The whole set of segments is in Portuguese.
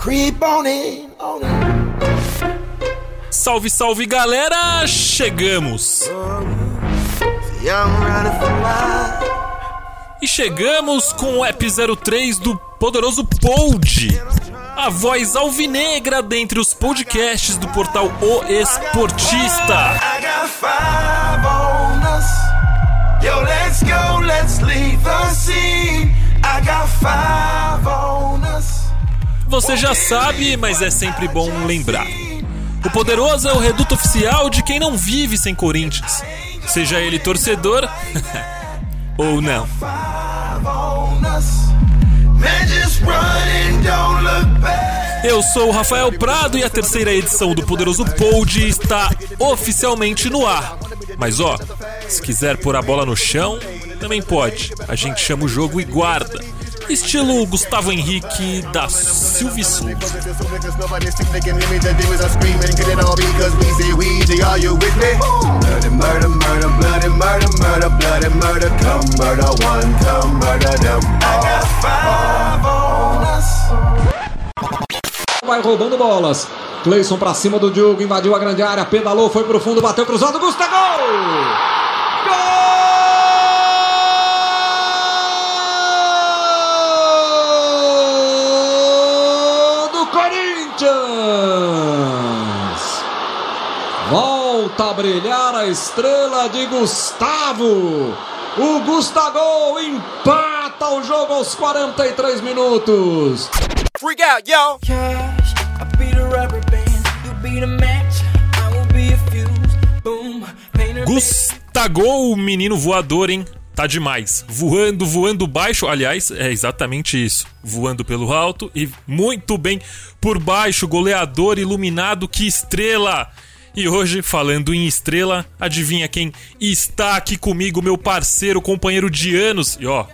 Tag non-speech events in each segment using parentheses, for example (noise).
Creep on in, on in. Salve, salve galera! Chegamos! E chegamos com o App 03 do poderoso Pod, a voz alvinegra dentre os podcasts do portal O Esportista. Yo, let's go, let's leave the scene. I got five on. Você já sabe, mas é sempre bom lembrar. O Poderoso é o reduto oficial de quem não vive sem Corinthians. Seja ele torcedor (laughs) ou não. Eu sou o Rafael Prado e a terceira edição do Poderoso Pod está oficialmente no ar. Mas ó, se quiser pôr a bola no chão, também pode. A gente chama o jogo e guarda estilo Gustavo Henrique da Souza. Vai roubando bolas. Cleison pra cima do Diogo, invadiu a grande área, pedalou, foi pro fundo, bateu cruzado, Gustavo! Gol! Volta a brilhar a estrela de Gustavo. O Gustavo empata o jogo aos 43 minutos. Freak out, yo! Cash, I beat a rubber band, you beat a match, I will be a fuse. Boom, Gustavo, o menino voador, hein? Tá demais. Voando, voando baixo. Aliás, é exatamente isso. Voando pelo alto e muito bem por baixo. Goleador iluminado, que estrela! E hoje, falando em estrela, adivinha quem está aqui comigo, meu parceiro, companheiro de anos. E ó,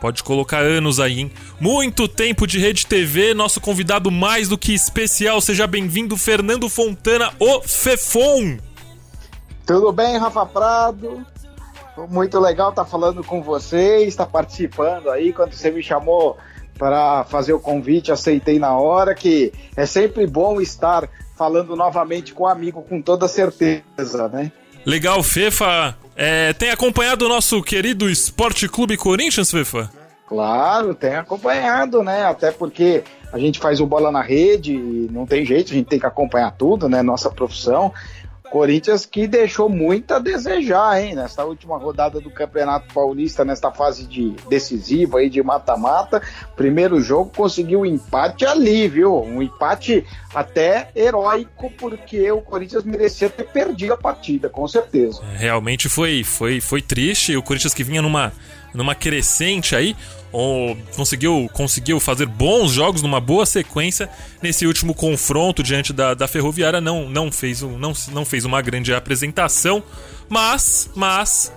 pode colocar anos aí, hein? Muito tempo de Rede TV, nosso convidado mais do que especial. Seja bem-vindo, Fernando Fontana, o Fefon. Tudo bem, Rafa Prado? Muito legal estar tá falando com vocês, estar tá participando aí. Quando você me chamou para fazer o convite, aceitei na hora, que é sempre bom estar falando novamente com o amigo com toda certeza, né? Legal, Fefa. É, tem acompanhado o nosso querido Esporte Clube Corinthians, Fefa? Claro, tem acompanhado, né? Até porque a gente faz o bola na rede e não tem jeito, a gente tem que acompanhar tudo, né? Nossa profissão. Corinthians que deixou muito a desejar, hein? Nessa última rodada do Campeonato Paulista, nesta fase de decisiva aí de mata-mata, primeiro jogo conseguiu um empate ali, viu? Um empate até heróico, porque o Corinthians merecia ter perdido a partida, com certeza. Realmente foi, foi, foi triste. O Corinthians que vinha numa, numa crescente aí, ou conseguiu, conseguiu fazer bons jogos numa boa sequência nesse último confronto diante da, da Ferroviária não, não, fez, não, não fez uma grande apresentação mas mas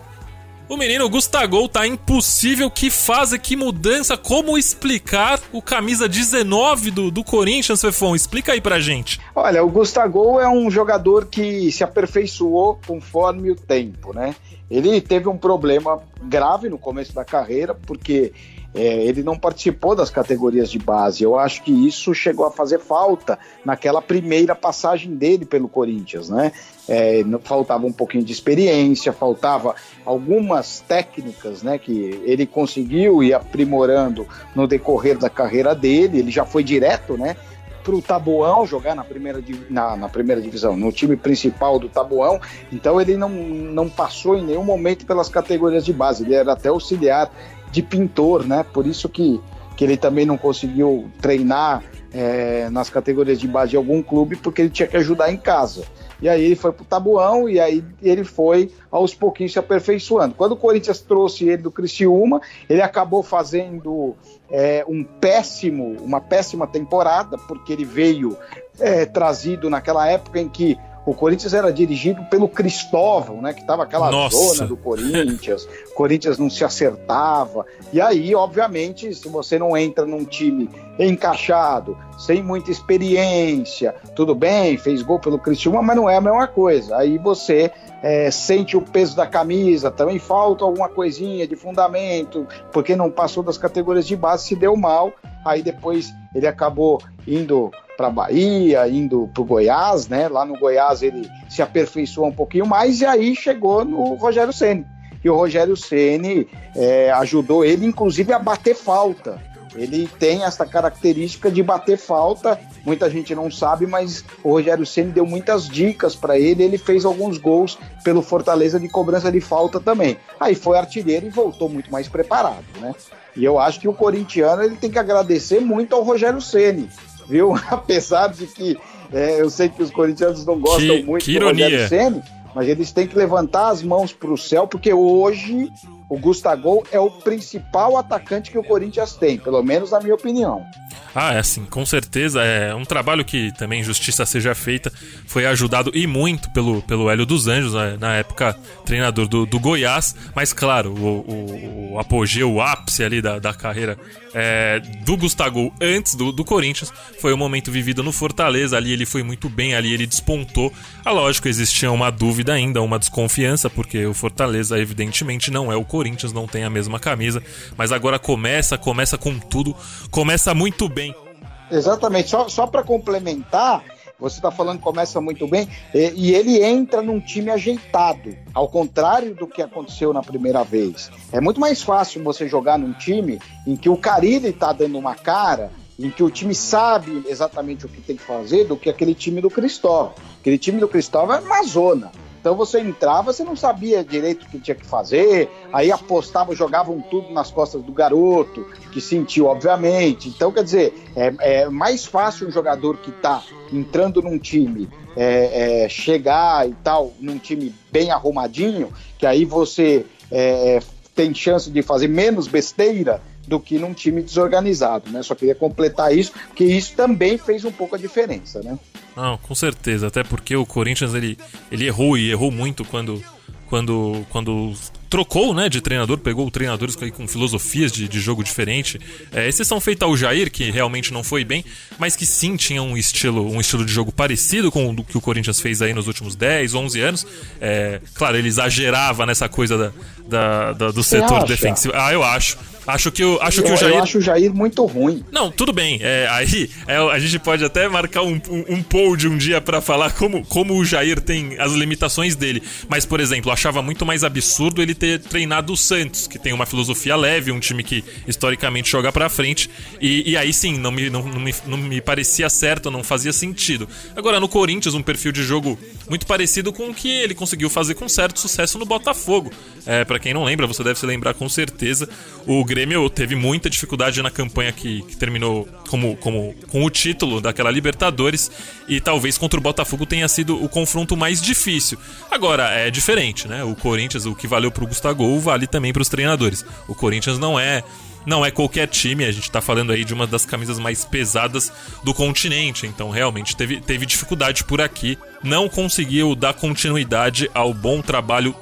o menino Gustavo tá impossível. Que fase, que mudança. Como explicar o camisa 19 do, do Corinthians, Fefon? Explica aí pra gente. Olha, o Gustavo é um jogador que se aperfeiçoou conforme o tempo, né? Ele teve um problema grave no começo da carreira, porque é, ele não participou das categorias de base. Eu acho que isso chegou a fazer falta naquela primeira passagem dele pelo Corinthians, né? É, faltava um pouquinho de experiência, faltava algumas técnicas, né? Que ele conseguiu ir aprimorando no decorrer da carreira dele. Ele já foi direto, né? para o Tabuão jogar na primeira, na, na, primeira divisão, no time principal do Tabuão. Então ele não, não passou em nenhum momento pelas categorias de base, ele era até auxiliar de pintor, né? Por isso que, que ele também não conseguiu treinar é, nas categorias de base de algum clube, porque ele tinha que ajudar em casa. E aí ele foi pro Tabuão e aí ele foi aos pouquinhos se aperfeiçoando. Quando o Corinthians trouxe ele do Criciúma, ele acabou fazendo é, um péssimo, uma péssima temporada, porque ele veio é, trazido naquela época em que o Corinthians era dirigido pelo Cristóvão, né? Que estava aquela Nossa. zona do Corinthians, o Corinthians não se acertava. E aí, obviamente, se você não entra num time encaixado, sem muita experiência, tudo bem, fez gol pelo Cristiúma, mas não é a mesma coisa. Aí você é, sente o peso da camisa, também falta alguma coisinha de fundamento, porque não passou das categorias de base, se deu mal. Aí depois ele acabou indo para Bahia, indo para o Goiás, né? Lá no Goiás ele se aperfeiçoou um pouquinho mais e aí chegou no Rogério Ceni. E o Rogério Ceni é, ajudou ele, inclusive, a bater falta. Ele tem essa característica de bater falta. Muita gente não sabe, mas o Rogério Ceni deu muitas dicas para ele. Ele fez alguns gols pelo Fortaleza de cobrança de falta também. Aí foi artilheiro e voltou muito mais preparado, né? E eu acho que o corintiano ele tem que agradecer muito ao Rogério Ceni viu? (laughs) Apesar de que é, eu sei que os corintianos não gostam que, muito que do Rogério Ceni, mas eles têm que levantar as mãos para o céu, porque hoje o Gustavo é o principal atacante que o Corinthians tem, pelo menos na minha opinião. Ah, é assim, com certeza. É um trabalho que também justiça seja feita. Foi ajudado e muito pelo, pelo Hélio dos Anjos, né? na época treinador do, do Goiás. Mas, claro, o, o, o apogeu, o ápice ali da, da carreira é, do Gustavo antes do, do Corinthians foi o momento vivido no Fortaleza. Ali ele foi muito bem, ali ele despontou. Ah, lógico, existia uma dúvida ainda, uma desconfiança, porque o Fortaleza, evidentemente, não é o Corinthians, não tem a mesma camisa. Mas agora começa, começa com tudo, começa muito bem Exatamente, só, só para complementar, você está falando que começa muito bem, e, e, ele entra num time ajeitado, ao contrário do que aconteceu na primeira vez. É muito mais fácil você jogar num time em que o Carilli está dando uma cara, em que o time sabe exatamente o que tem que fazer, do que aquele time do Cristóvão. Aquele time do Cristóvão é uma zona. Então você entrava, você não sabia direito o que tinha que fazer, aí apostava, jogavam tudo nas costas do garoto, que sentiu, obviamente. Então, quer dizer, é, é mais fácil um jogador que está entrando num time é, é, chegar e tal, num time bem arrumadinho, que aí você é, tem chance de fazer menos besteira do que num time desorganizado, né? Só queria completar isso, porque isso também fez um pouco a diferença, né? Não, com certeza, até porque o Corinthians ele, ele errou e errou muito quando quando quando trocou né, de treinador, pegou treinadores com, com filosofias de, de jogo diferente. É, exceção feita ao Jair, que realmente não foi bem, mas que sim tinha um estilo, um estilo de jogo parecido com o que o Corinthians fez aí nos últimos 10, 11 anos. É, claro, ele exagerava nessa coisa da, da, da do setor defensivo. Ah, eu acho. Acho que, o, acho eu, que o Jair. Eu acho o Jair muito ruim. Não, tudo bem. É, aí é, a gente pode até marcar um, um, um poll de um dia para falar como, como o Jair tem as limitações dele. Mas, por exemplo, achava muito mais absurdo ele ter treinado o Santos, que tem uma filosofia leve, um time que historicamente joga pra frente. E, e aí sim, não me, não, não, me, não me parecia certo, não fazia sentido. Agora, no Corinthians, um perfil de jogo muito parecido com o que ele conseguiu fazer com certo sucesso no Botafogo. É, para quem não lembra, você deve se lembrar com certeza. O Grêmio teve muita dificuldade na campanha que, que terminou como, como, com o título daquela Libertadores e talvez contra o Botafogo tenha sido o confronto mais difícil. Agora, é diferente, né? O Corinthians, o que valeu pro Gustavo, vale também para os treinadores. O Corinthians não é não é qualquer time, a gente tá falando aí de uma das camisas mais pesadas do continente, então realmente teve, teve dificuldade por aqui, não conseguiu dar continuidade ao bom trabalho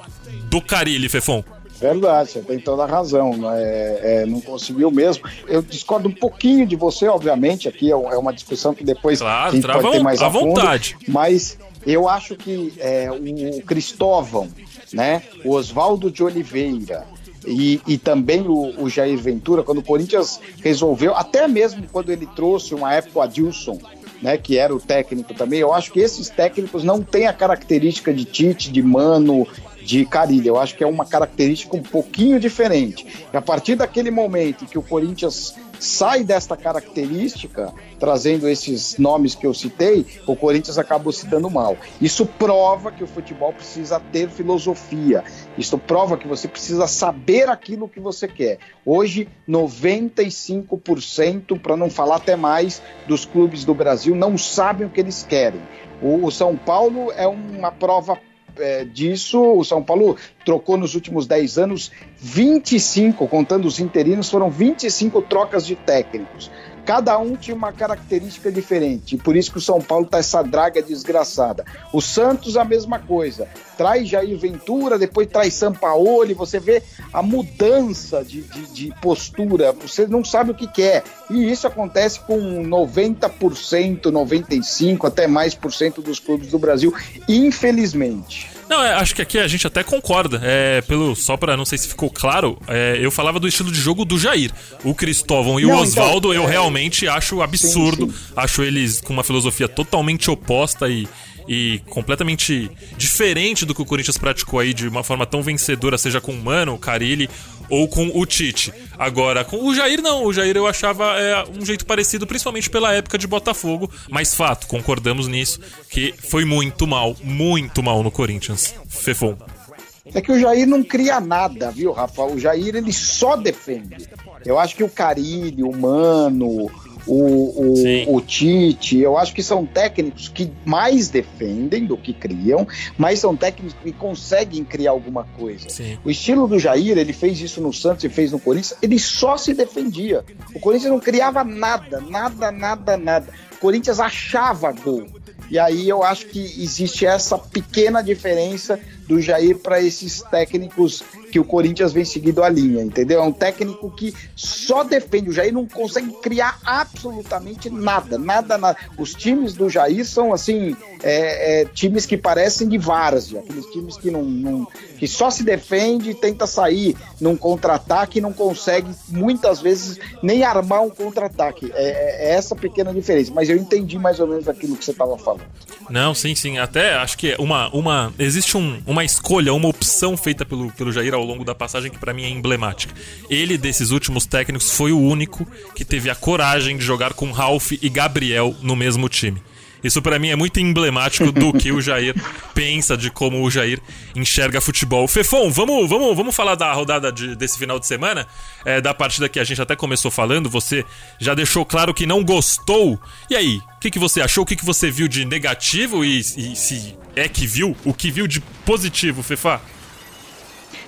do Carilli, Fefon. Verdade, você tem toda a razão. É, é, não conseguiu mesmo. Eu discordo um pouquinho de você, obviamente. Aqui é, é uma discussão que depois claro, a pode ter mais à vontade. mas eu acho que é, o Cristóvão, né, o Oswaldo de Oliveira, e, e, também o, o, Jair Ventura, quando o Corinthians resolveu, até mesmo quando ele trouxe uma época o Adilson, né, que era o técnico também, eu acho que esses técnicos não têm a característica de Tite, de Mano de Carilha. Eu acho que é uma característica um pouquinho diferente. E a partir daquele momento que o Corinthians sai desta característica, trazendo esses nomes que eu citei, o Corinthians acabou se dando mal. Isso prova que o futebol precisa ter filosofia. Isso prova que você precisa saber aquilo que você quer. Hoje, 95%, para não falar até mais, dos clubes do Brasil não sabem o que eles querem. O São Paulo é uma prova é, disso, o São Paulo trocou nos últimos 10 anos 25, contando os interinos, foram 25 trocas de técnicos. Cada um tinha uma característica diferente. E por isso que o São Paulo tá essa draga desgraçada. O Santos, a mesma coisa. Traz Jair Ventura, depois traz Sampaoli. Você vê a mudança de, de, de postura. Você não sabe o que quer. E isso acontece com 90%, 95%, até mais por cento dos clubes do Brasil, infelizmente. Não, é, acho que aqui a gente até concorda. É, pelo, só para não sei se ficou claro, é, eu falava do estilo de jogo do Jair. O Cristóvão e não, o então, Oswaldo então, eu é... realmente acho absurdo. Sim, sim. Acho eles com uma filosofia totalmente oposta e, e completamente diferente do que o Corinthians praticou aí de uma forma tão vencedora, seja com o Mano, o Carilli ou com o Tite. Agora, com o Jair não. O Jair eu achava é, um jeito parecido, principalmente pela época de Botafogo. Mas fato, concordamos nisso, que foi muito mal, muito mal no Corinthians. Fefon. É que o Jair não cria nada, viu, Rafa? O Jair ele só defende. Eu acho que o Carilli, o Mano, o, o, o, Tite, eu acho que são técnicos que mais defendem do que criam, mas são técnicos que conseguem criar alguma coisa. Sim. O estilo do Jair, ele fez isso no Santos e fez no Corinthians, ele só se defendia. O Corinthians não criava nada, nada, nada, nada. O Corinthians achava gol. E aí eu acho que existe essa pequena diferença do Jair para esses técnicos que o Corinthians vem seguindo a linha, entendeu? É um técnico que só defende. O Jair não consegue criar absolutamente nada, nada, nada. Os times do Jair são assim, é, é, times que parecem de várzea, aqueles times que não, não que só se defende e tenta sair num contra-ataque e não consegue muitas vezes nem armar um contra-ataque. É, é, é essa pequena diferença. Mas eu entendi mais ou menos aquilo que você estava falando. Não, sim, sim. Até acho que uma, uma existe um, uma escolha, uma opção feita pelo, pelo Jair ao longo da passagem que para mim é emblemática. Ele, desses últimos técnicos, foi o único que teve a coragem de jogar com Ralph e Gabriel no mesmo time. Isso para mim é muito emblemático do que o Jair pensa, de como o Jair enxerga futebol. Fefon, vamos, vamos, vamos falar da rodada de, desse final de semana, é, da partida que a gente até começou falando. Você já deixou claro que não gostou. E aí, o que, que você achou? O que, que você viu de negativo? E, e se é que viu, o que viu de positivo, Fefa?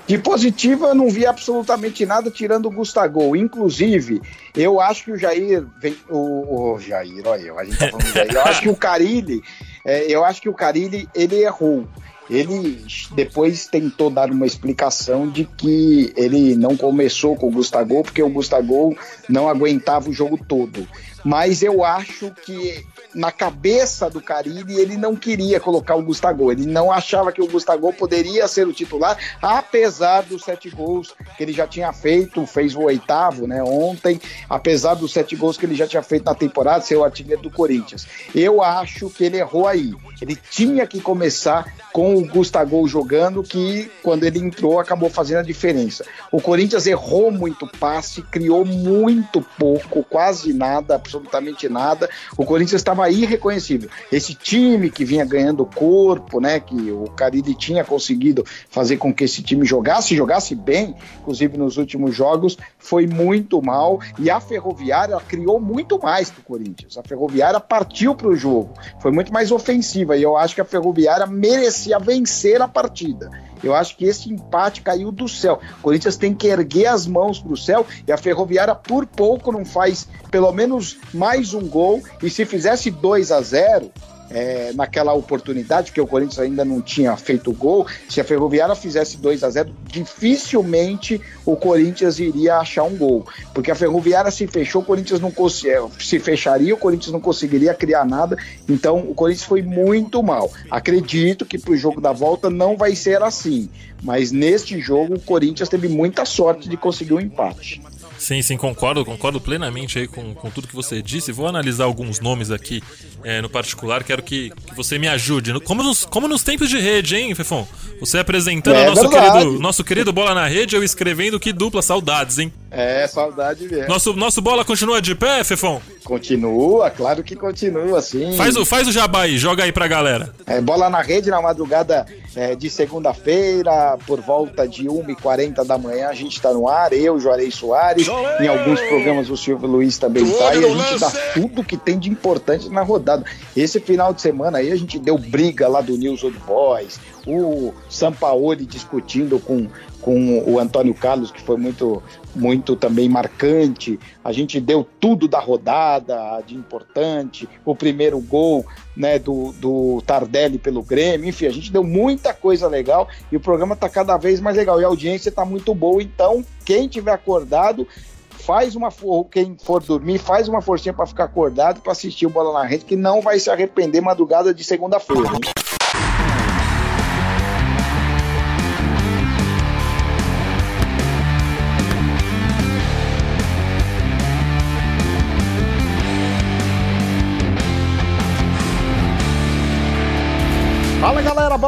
De positivo eu não vi absolutamente nada tirando o Gustavo. Inclusive, eu acho que o Jair vem. O, o Jair, olha, a gente tá falando Jair. Eu acho que o Carilli, é, eu acho que o Carilli ele errou. Ele depois tentou dar uma explicação de que ele não começou com o Gustavo porque o Gustavo não aguentava o jogo todo. Mas eu acho que na cabeça do Carilli, ele não queria colocar o Gustavo. Ele não achava que o Gustavo poderia ser o titular, apesar dos sete gols que ele já tinha feito, fez o oitavo, né, ontem, apesar dos sete gols que ele já tinha feito na temporada, ser o artilheiro do Corinthians. Eu acho que ele errou aí. Ele tinha que começar com o Gustavo jogando, que quando ele entrou acabou fazendo a diferença. O Corinthians errou muito passe, criou muito pouco, quase nada, absolutamente nada. O Corinthians estava irreconhecível. Esse time que vinha ganhando corpo, né, que o Carille tinha conseguido fazer com que esse time jogasse, jogasse bem, inclusive nos últimos jogos, foi muito mal. E a Ferroviária criou muito mais que o Corinthians. A Ferroviária partiu para o jogo, foi muito mais ofensiva. E eu acho que a Ferroviária merecia vencer a partida. Eu acho que esse empate caiu do céu. O Corinthians tem que erguer as mãos para o céu e a Ferroviária por pouco não faz pelo menos mais um gol. E se fizesse 2 a 0 é, naquela oportunidade, porque o Corinthians ainda não tinha feito gol, se a Ferroviária fizesse 2 a 0 dificilmente o Corinthians iria achar um gol. Porque a Ferroviária se fechou, o Corinthians não é, se fecharia, o Corinthians não conseguiria criar nada. Então o Corinthians foi muito mal. Acredito que para o jogo da volta não vai ser assim. Mas neste jogo o Corinthians teve muita sorte de conseguir um empate. Sim, sim, concordo, concordo plenamente aí com, com tudo que você disse. Vou analisar alguns nomes aqui é, no particular, quero que, que, você me ajude. Como nos, como nos tempos de rede, hein, Fefon? Você apresentando é, o nosso querido, nosso querido Bola na Rede, eu escrevendo que dupla saudades, hein? É, saudade mesmo. Nosso, nosso bola continua de pé, Fefon? Continua, claro que continua, sim. Faz o, faz o jabá aí, joga aí pra galera. É, bola na rede na madrugada é, de segunda-feira, por volta de 1h40 da manhã, a gente tá no ar, eu, Juarez Soares, em alguns programas o Silvio Luiz também tá, e a gente dá tudo que tem de importante na rodada. Esse final de semana aí a gente deu briga lá do News Old Boys, o Sampaoli discutindo com, com o Antônio Carlos, que foi muito, muito também marcante. A gente deu tudo da rodada de importante, o primeiro gol né, do, do Tardelli pelo Grêmio, enfim, a gente deu muita coisa legal e o programa está cada vez mais legal e a audiência está muito boa. Então, quem tiver acordado, faz uma quem for dormir, faz uma forcinha para ficar acordado para assistir o Bola na Rede, que não vai se arrepender madrugada de segunda-feira.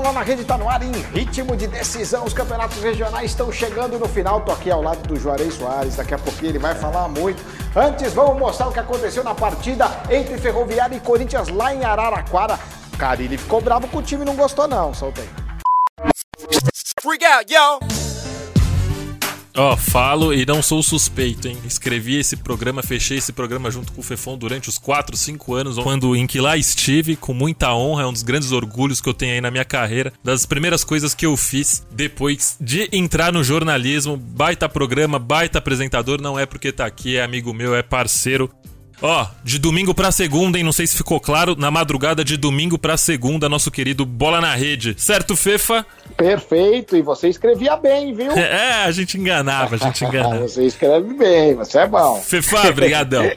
Bola na rede tá no ar em ritmo de decisão. Os campeonatos regionais estão chegando no final. Tô aqui ao lado do Juarez Soares. Daqui a pouquinho ele vai falar muito. Antes, vamos mostrar o que aconteceu na partida entre Ferroviária e Corinthians lá em Araraquara. Cara, ele ficou bravo com o time, não gostou não. Soltei. Freak out, yo! Ó, oh, falo e não sou suspeito, hein? Escrevi esse programa, fechei esse programa junto com o Fefon durante os 4, 5 anos, quando em que lá estive, com muita honra, é um dos grandes orgulhos que eu tenho aí na minha carreira. Das primeiras coisas que eu fiz depois de entrar no jornalismo, baita programa, baita apresentador, não é porque tá aqui, é amigo meu, é parceiro. Ó, de domingo pra segunda, hein? Não sei se ficou claro, na madrugada de domingo pra segunda, nosso querido Bola na Rede. Certo, Fefa? Perfeito, e você escrevia bem, viu? (laughs) É, a gente enganava, a gente enganava. (laughs) você escreve bem, você é bom. Fefa, brigadão.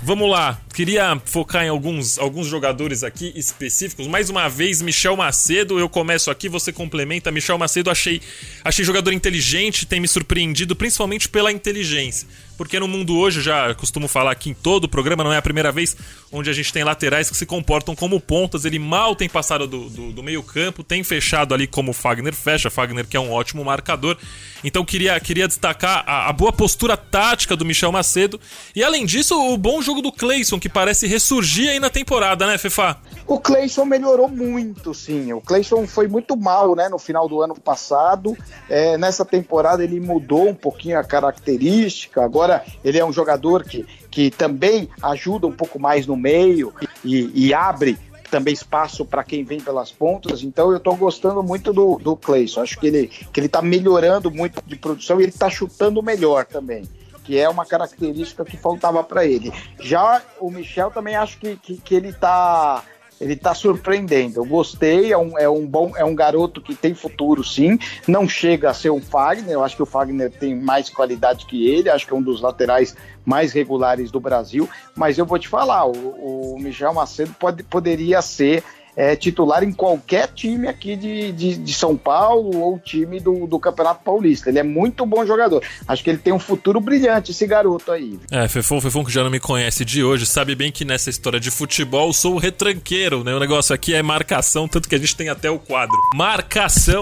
Vamos lá, queria focar em alguns, alguns jogadores aqui específicos. Mais uma vez, Michel Macedo, eu começo aqui, você complementa. Michel Macedo, achei, achei jogador inteligente, tem me surpreendido, principalmente pela inteligência porque no mundo hoje, já costumo falar aqui em todo o programa, não é a primeira vez onde a gente tem laterais que se comportam como pontas. Ele mal tem passado do, do, do meio-campo, tem fechado ali como Fagner fecha. Fagner que é um ótimo marcador. Então queria, queria destacar a, a, boa postura tática do Michel Macedo. E além disso, o bom jogo do Cleison, que parece ressurgir aí na temporada, né, Fefa? O Cleison melhorou muito, sim. O Cleison foi muito mal, né, no final do ano passado. É, nessa temporada ele mudou um pouquinho a característica. Agora ele é um jogador que, que também ajuda um pouco mais no meio e, e abre também espaço para quem vem pelas pontas. Então eu estou gostando muito do, do Cleison. Acho que ele que ele está melhorando muito de produção e ele está chutando melhor também. Que é uma característica que faltava para ele. Já o Michel também acho que, que, que ele está ele está surpreendendo. Eu gostei, é um, é um bom, é um garoto que tem futuro, sim. Não chega a ser um Fagner, eu acho que o Fagner tem mais qualidade que ele, acho que é um dos laterais mais regulares do Brasil. Mas eu vou te falar, o, o Michel Macedo pode, poderia ser é, titular em qualquer time aqui de, de, de, São Paulo ou time do, do Campeonato Paulista. Ele é muito bom jogador. Acho que ele tem um futuro brilhante, esse garoto aí. É, Fefon, Fefon que já não me conhece de hoje, sabe bem que nessa história de futebol sou retranqueiro, né? O negócio aqui é marcação, tanto que a gente tem até o quadro. Marcação!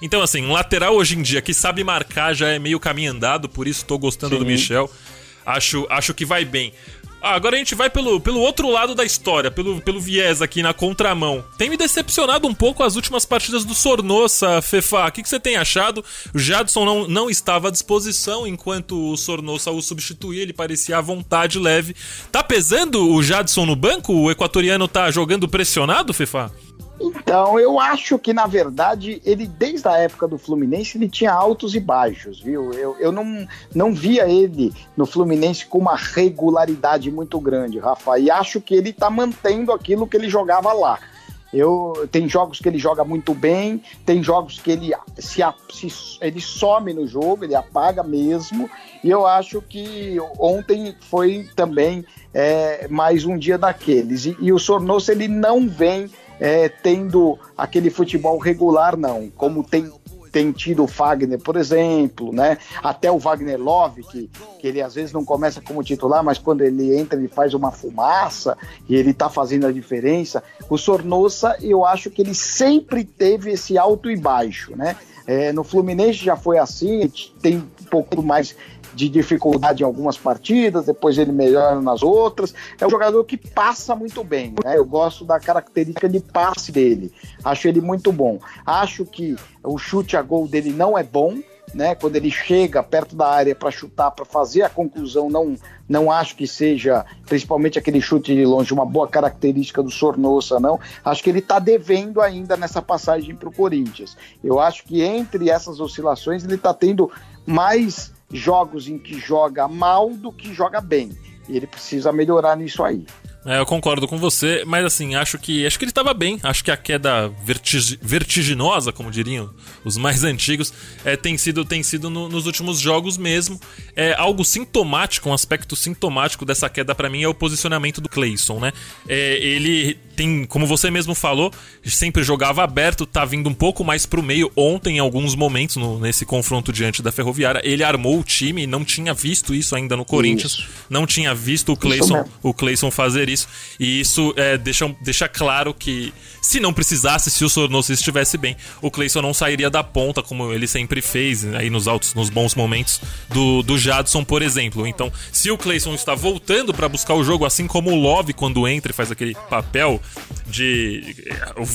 Então, assim, lateral hoje em dia que sabe marcar já é meio caminho andado, por isso tô gostando Sim. do Michel. Acho, acho que vai bem. Ah, agora a gente vai pelo, pelo outro lado da história, pelo, pelo viés aqui na contramão. Tem me decepcionado um pouco as últimas partidas do Sornossa, Fefa. O que, que você tem achado? O Jadson não, não estava à disposição enquanto o Sornossa o substituía, ele parecia à vontade leve. Tá pesando o Jadson no banco? O equatoriano tá jogando pressionado, Fefa? Então, eu acho que, na verdade, ele, desde a época do Fluminense, ele tinha altos e baixos, viu? Eu, eu não, não via ele no Fluminense com uma regularidade muito grande, Rafa, e acho que ele está mantendo aquilo que ele jogava lá. Eu, tem jogos que ele joga muito bem, tem jogos que ele se, se, ele some no jogo, ele apaga mesmo. E eu acho que ontem foi também é, mais um dia daqueles. E, e o Sornoso ele não vem é, tendo aquele futebol regular, não. Como tem, tem tido o Fagner, por exemplo, né? Até o Wagner Love, que, que ele às vezes não começa como titular, mas quando ele entra, ele faz uma fumaça e ele tá fazendo a diferença. O Sornosa, eu acho que ele sempre teve esse alto e baixo, né? É, no Fluminense já foi assim, tem um pouco mais de dificuldade em algumas partidas, depois ele melhora nas outras. É um jogador que passa muito bem. Né? Eu gosto da característica de passe dele. Acho ele muito bom. Acho que o chute a gol dele não é bom. né? Quando ele chega perto da área para chutar, para fazer a conclusão, não, não acho que seja, principalmente aquele chute de longe, uma boa característica do Sornosa, não. Acho que ele está devendo ainda nessa passagem para o Corinthians. Eu acho que entre essas oscilações ele está tendo mais jogos em que joga mal do que joga bem. E ele precisa melhorar nisso aí. É, eu concordo com você, mas assim, acho que acho que ele estava bem. Acho que a queda vertig vertiginosa, como diriam os mais antigos, é, tem sido, tem sido no, nos últimos jogos mesmo. É algo sintomático, um aspecto sintomático dessa queda para mim é o posicionamento do Clayson, né? É, ele tem, como você mesmo falou, sempre jogava aberto, tá vindo um pouco mais pro meio. Ontem, em alguns momentos, no, nesse confronto diante da Ferroviária, ele armou o time, não tinha visto isso ainda no Corinthians, isso. não tinha visto o Clayson, o Clayson fazer isso. E isso é, deixa, deixa claro que se não precisasse, se o Sornosa estivesse bem, o Clayson não sairia da ponta, como ele sempre fez, aí nos altos, nos bons momentos do, do Jadson, por exemplo. Então, se o Clayson está voltando para buscar o jogo, assim como o Love, quando entra e faz aquele papel de.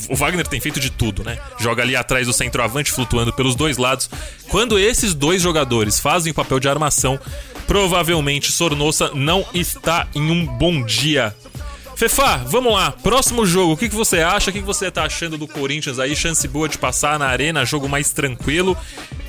O Wagner tem feito de tudo, né? Joga ali atrás do centroavante, flutuando pelos dois lados. Quando esses dois jogadores fazem o papel de armação, provavelmente Sornosa não está em um bom dia. Fefa, vamos lá. Próximo jogo, o que, que você acha? O que, que você tá achando do Corinthians aí? Chance boa de passar na arena, jogo mais tranquilo.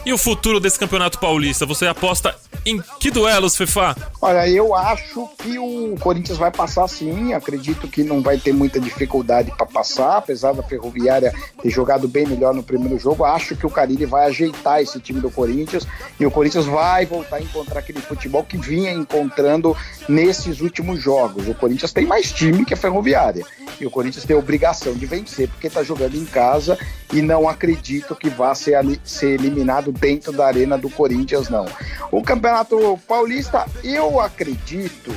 E o futuro desse campeonato paulista? Você aposta em que duelos, Fefa? Olha, eu acho que o Corinthians vai passar sim. Acredito que não vai ter muita dificuldade para passar, apesar da Ferroviária ter jogado bem melhor no primeiro jogo. Acho que o Carilli vai ajeitar esse time do Corinthians e o Corinthians vai voltar a encontrar aquele futebol que vinha encontrando nesses últimos jogos. O Corinthians tem mais time que a Ferroviária e o Corinthians tem a obrigação de vencer porque está jogando em casa e não acredito que vá ser, ser eliminado dentro da arena do Corinthians, não. O Campeonato Paulista, eu acredito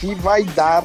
que vai dar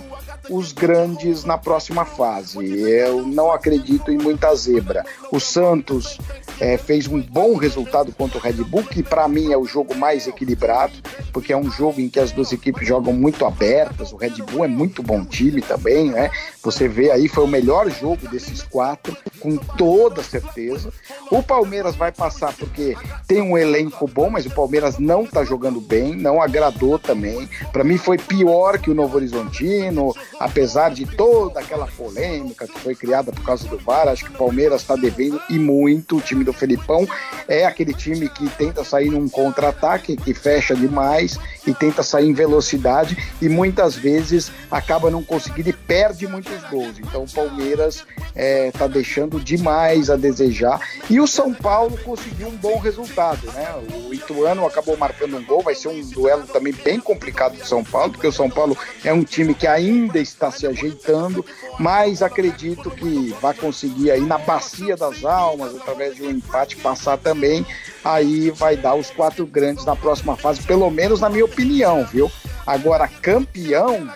os grandes na próxima fase. Eu não acredito em muita zebra. O Santos é, fez um bom resultado contra o Red Bull, que para mim é o jogo mais equilibrado, porque é um jogo em que as duas equipes jogam muito abertas. O Red Bull é muito bom time também, né? Você vê aí, foi o melhor jogo desses quatro, com toda certeza. O Palmeiras vai passar porque tem um elenco bom, mas o Palmeiras não tá jogando bem, não agradou também. Para mim foi pior que o Novo Horizontino, apesar de toda aquela polêmica que foi criada por causa do VAR. Acho que o Palmeiras está devendo e muito. O time do Felipão é aquele time que tenta sair num contra-ataque, que fecha demais e tenta sair em velocidade e muitas vezes acaba não conseguindo e perde muitos gols. Então o Palmeiras está é, deixando demais a desejar. E o São Paulo conseguiu um bom resultado, né? O Ituano acabou marcando um gol, vai ser um duelo também bem complicado do São Paulo, porque o São Paulo é um time que ainda está se ajeitando, mas acredito que vai conseguir aí na bacia das almas, através de um empate, passar também. Aí vai dar os quatro grandes na próxima fase, pelo menos na minha opinião, viu? Agora, campeão,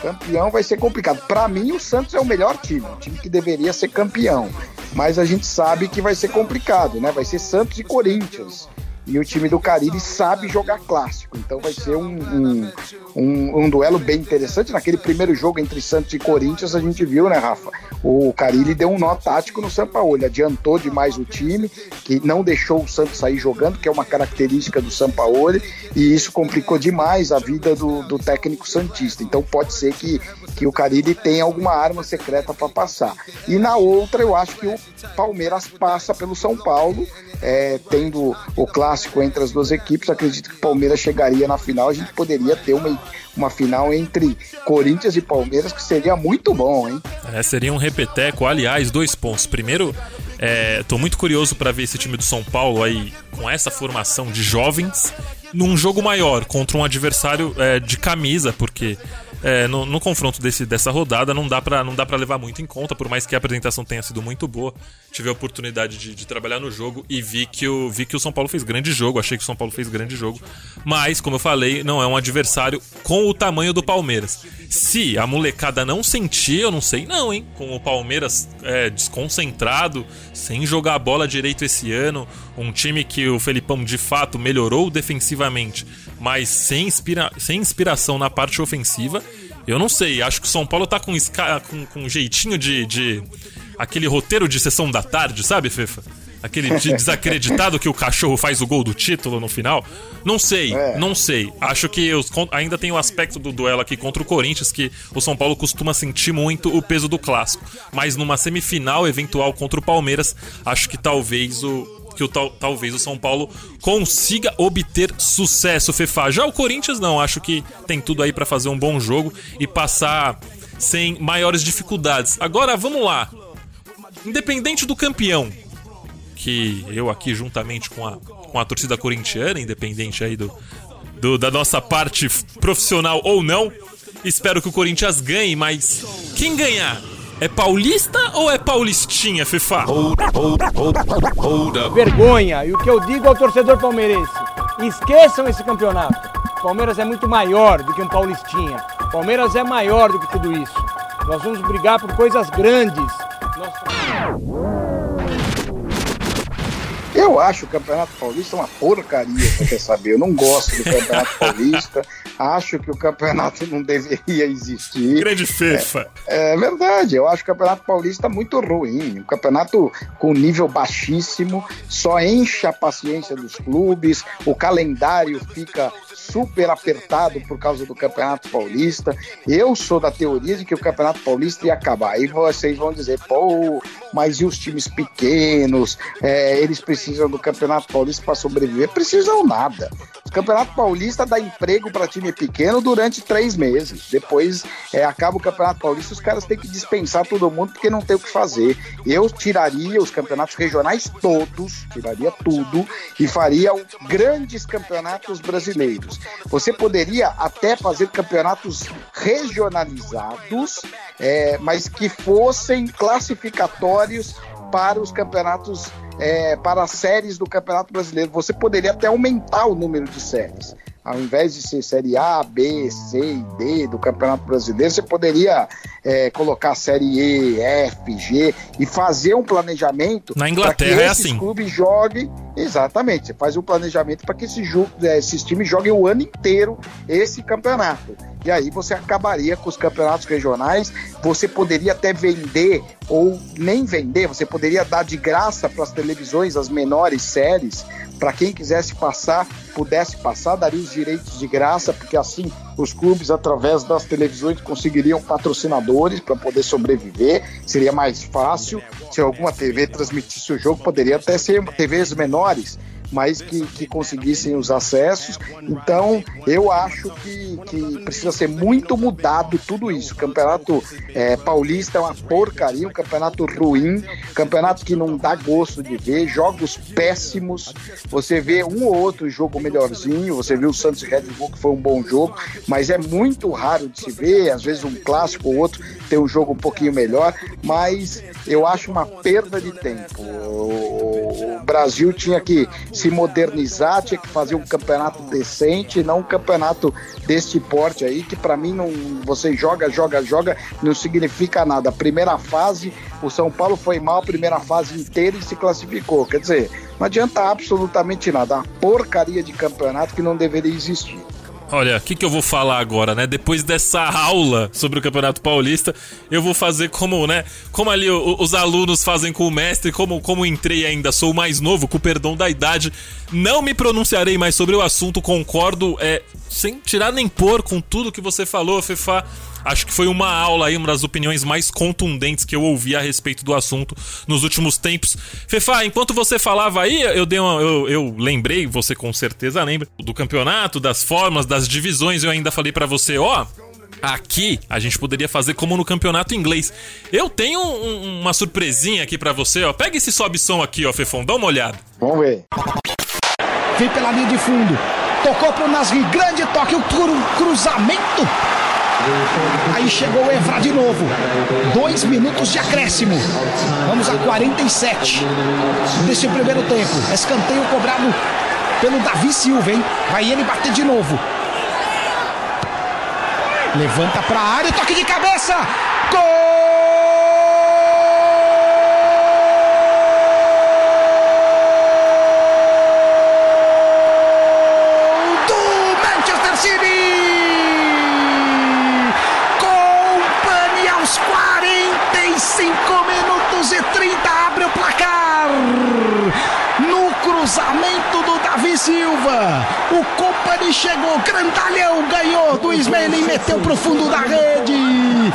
campeão vai ser complicado. Para mim, o Santos é o melhor time, o time que deveria ser campeão. Mas a gente sabe que vai ser complicado, né? Vai ser Santos e Corinthians. E o time do Caribe sabe jogar clássico. Então vai ser um, um, um, um, duelo bem interessante. Naquele primeiro jogo entre Santos e Corinthians, a gente viu, né, Rafa? O Carilli deu um nó tático no Sampaoli, adiantou demais o time, que não deixou o Santos sair jogando, que é uma característica do Sampaoli, e isso complicou demais a vida do, do técnico Santista. Então pode ser que, que o Carilli tenha alguma arma secreta para passar. E na outra, eu acho que o Palmeiras passa pelo São Paulo é, tendo o clássico entre as duas equipes, acredito que Palmeiras chegaria na final. A gente poderia ter uma, uma final entre Corinthians e Palmeiras, que seria muito bom, hein? É, seria um repeteco. Aliás, dois pontos. Primeiro, é, muito curioso para ver esse time do São Paulo aí com essa formação de jovens num jogo maior contra um adversário é, de camisa, porque é, no, no, confronto desse, dessa rodada não dá para levar muito em conta, por mais que a apresentação tenha sido muito boa. Tive a oportunidade de, de, trabalhar no jogo e vi que, o, vi que o São Paulo fez grande jogo. Achei que o São Paulo fez grande jogo, mas como eu falei, não é um adversário com o tamanho do Palmeiras. Se a molecada não sentir, eu não sei não, hein? Com o Palmeiras é, desconcentrado, sem jogar a bola direito esse ano, um time que o Felipão de fato melhorou defensivamente, mas sem, inspira sem inspiração na parte ofensiva, eu não sei. Acho que o São Paulo tá com, com, com um jeitinho de, de. aquele roteiro de sessão da tarde, sabe, Fefa? aquele (laughs) desacreditado que o cachorro faz o gol do título no final. Não sei, é. não sei. Acho que os, ainda tem o aspecto do duelo aqui contra o Corinthians que o São Paulo costuma sentir muito o peso do clássico. Mas numa semifinal eventual contra o Palmeiras, acho que talvez o que o tal, talvez o São Paulo consiga obter sucesso, Fefa. Já o Corinthians não, acho que tem tudo aí para fazer um bom jogo e passar sem maiores dificuldades. Agora vamos lá. Independente do campeão, que eu aqui juntamente com a, com a torcida corintiana, independente aí do, do da nossa parte profissional ou não, espero que o Corinthians ganhe, mas quem ganhar é paulista ou é paulistinha, Fefa? Vergonha. E o que eu digo ao torcedor palmeirense: esqueçam esse campeonato. Palmeiras é muito maior do que um paulistinha. Palmeiras é maior do que tudo isso. Nós vamos brigar por coisas grandes. Eu acho o Campeonato Paulista uma porcaria, você quer saber? Eu não gosto do Campeonato (laughs) Paulista. Acho que o campeonato (laughs) não deveria existir. Grande fefa. É, é, verdade, eu acho o Campeonato Paulista muito ruim. Um campeonato com nível baixíssimo, só enche a paciência dos clubes, o calendário fica super apertado por causa do Campeonato Paulista. Eu sou da teoria de que o Campeonato Paulista ia acabar. Aí vocês vão dizer, pô, mas e os times pequenos? É, eles precisam do Campeonato Paulista para sobreviver? Precisam nada. O Campeonato Paulista dá emprego para time pequeno durante três meses. Depois é, acaba o Campeonato Paulista, os caras têm que dispensar todo mundo porque não tem o que fazer. Eu tiraria os campeonatos regionais todos, tiraria tudo e faria grandes campeonatos brasileiros. Você poderia até fazer campeonatos regionalizados, é, mas que fossem classificatórios para os campeonatos, é, para as séries do Campeonato Brasileiro. Você poderia até aumentar o número de séries ao invés de ser Série A, B, C e D do Campeonato Brasileiro, você poderia é, colocar Série E, F, G e fazer um planejamento. Na Inglaterra que é assim. clubes joguem. Exatamente, você faz um planejamento para que esses, é, esses times joguem o ano inteiro esse campeonato. E aí você acabaria com os campeonatos regionais. Você poderia até vender, ou nem vender, você poderia dar de graça para as televisões as menores séries para quem quisesse passar, pudesse passar, daria os direitos de graça, porque assim os clubes, através das televisões, conseguiriam patrocinadores para poder sobreviver, seria mais fácil. Se alguma TV transmitisse o jogo, poderia até ser TVs menores mas que, que conseguissem os acessos. Então, eu acho que, que precisa ser muito mudado tudo isso. O campeonato é, paulista é uma porcaria, um campeonato ruim, campeonato que não dá gosto de ver, jogos péssimos. Você vê um ou outro jogo melhorzinho, você viu o Santos Red Bull, que foi um bom jogo, mas é muito raro de se ver. Às vezes, um clássico ou outro tem um jogo um pouquinho melhor, mas eu acho uma perda de tempo. O Brasil tinha que se modernizar, tinha que fazer um campeonato decente, não um campeonato deste porte aí, que para mim não você joga, joga, joga, não significa nada. Primeira fase, o São Paulo foi mal a primeira fase inteira e se classificou. Quer dizer, não adianta absolutamente nada. Uma porcaria de campeonato que não deveria existir. Olha, o que, que eu vou falar agora, né? Depois dessa aula sobre o Campeonato Paulista, eu vou fazer como, né? Como ali o, os alunos fazem com o mestre, como, como entrei ainda, sou mais novo, com perdão da idade, não me pronunciarei mais sobre o assunto, concordo, é, sem tirar nem pôr com tudo que você falou, Fefa. Acho que foi uma aula aí, uma das opiniões mais contundentes que eu ouvi a respeito do assunto nos últimos tempos. Fefa, enquanto você falava aí, eu dei uma, eu, eu lembrei, você com certeza lembra, do campeonato, das formas, das divisões. Eu ainda falei para você, ó, Aqui a gente poderia fazer como no campeonato inglês. Eu tenho um, uma surpresinha aqui para você, ó. Pega esse sobe som aqui, ó, Fefão, dá uma olhada. Vamos ver. Vem pela linha de fundo. Tocou pro Nasri, grande toque, o cruzamento Aí chegou o Evra de novo. Dois minutos de acréscimo. Vamos a 47 desse primeiro tempo. Escanteio cobrado pelo Davi Silva, hein? Vai ele bater de novo. Levanta para a área, toque de cabeça. Gol! cruzamento do Davi Silva. O Company chegou, grandalhão, ganhou do Smelling, meteu pro fundo da rede.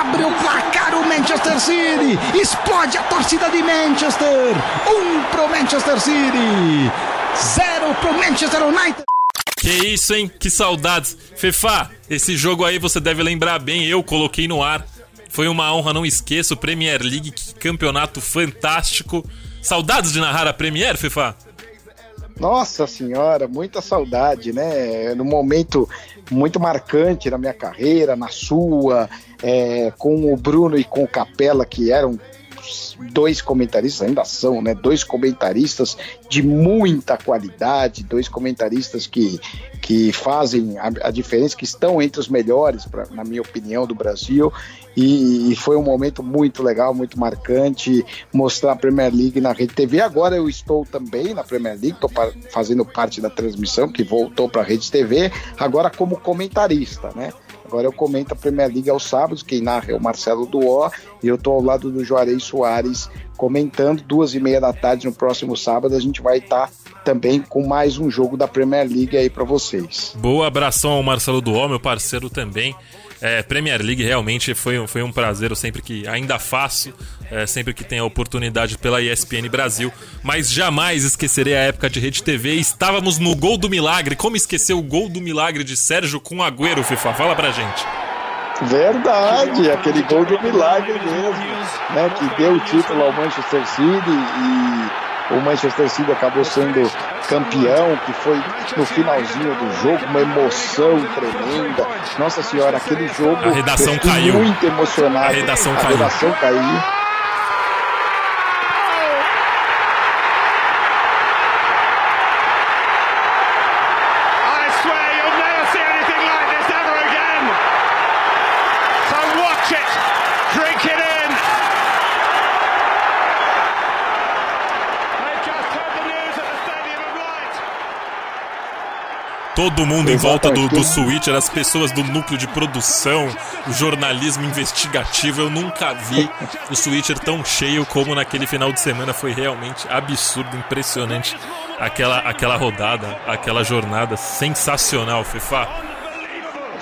Abre o placar o Manchester City. Explode a torcida de Manchester. Um pro Manchester City. Zero pro Manchester United. Que isso, hein? Que saudades. Fefa, esse jogo aí você deve lembrar bem, eu coloquei no ar. Foi uma honra, não esqueço. Premier League, que campeonato fantástico. Saudades de narrar a Premier, Fefa? Nossa senhora, muita saudade, né? No momento muito marcante na minha carreira, na sua, é, com o Bruno e com o Capela, que eram dois comentaristas, ainda são, né? Dois comentaristas de muita qualidade, dois comentaristas que, que fazem a, a diferença, que estão entre os melhores, pra, na minha opinião, do Brasil. E, e, foi um momento muito legal, muito marcante, mostrar a Premier League na Rede TV. Agora eu estou também na Premier League, estou fazendo parte da transmissão, que voltou para a Rede TV, agora como comentarista, né? Agora eu comento a Premier League aos sábados, quem narra é o Marcelo Duó, e eu estou ao lado do Juarez Soares comentando, duas e meia da tarde no próximo sábado, a gente vai estar tá também com mais um jogo da Premier League aí para vocês. Boa, abração ao Marcelo Duó, meu parceiro também. É, Premier League realmente foi, um, foi um prazer, eu sempre que ainda faço, é, sempre que tenho a oportunidade pela ESPN Brasil, mas jamais esquecerei a época de Rede TV. Estávamos no gol do milagre. Como esquecer o gol do milagre de Sérgio com Agüero, FIFA? Fala pra gente. Verdade, aquele gol do milagre mesmo, né, que deu o título ao Manchester City e o Manchester City acabou sendo campeão, que foi no finalzinho do jogo, uma emoção tremenda. Nossa senhora, aquele jogo a redação caiu. muito emocionado. A redação a caiu. Redação caiu. Todo mundo em volta do, do Switcher, as pessoas do núcleo de produção, o jornalismo investigativo. Eu nunca vi o Switcher tão cheio como naquele final de semana. Foi realmente absurdo, impressionante. Aquela, aquela rodada, aquela jornada sensacional, Fefa.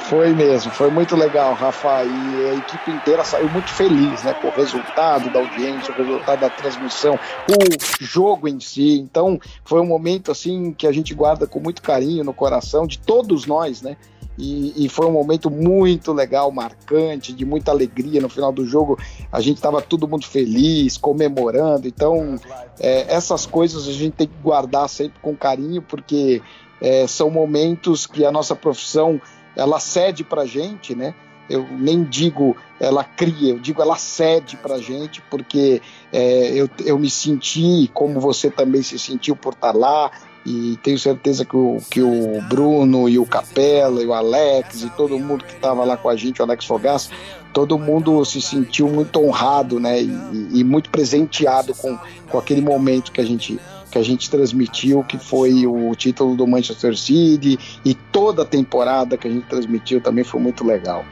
Foi mesmo, foi muito legal, Rafa. E a equipe inteira saiu muito feliz né, com o resultado da audiência, o resultado da transmissão, o jogo em si. Então, foi um momento assim que a gente guarda com muito carinho no coração de todos nós, né? E, e, foi um momento muito legal, marcante, de muita alegria no final do jogo. A gente estava todo mundo feliz, comemorando. Então, é, essas coisas a gente tem que guardar sempre com carinho, porque é, são momentos que a nossa profissão ela cede para gente, né? Eu nem digo ela cria, eu digo ela cede para gente, porque é, eu, eu me senti, como você também se sentiu por estar lá, e tenho certeza que o, que o Bruno e o Capela e o Alex e todo mundo que estava lá com a gente, o Alex Fogaça, todo mundo se sentiu muito honrado, né, e, e muito presenteado com, com aquele momento que a gente que a gente transmitiu, que foi o título do Manchester City e toda a temporada que a gente transmitiu também foi muito legal.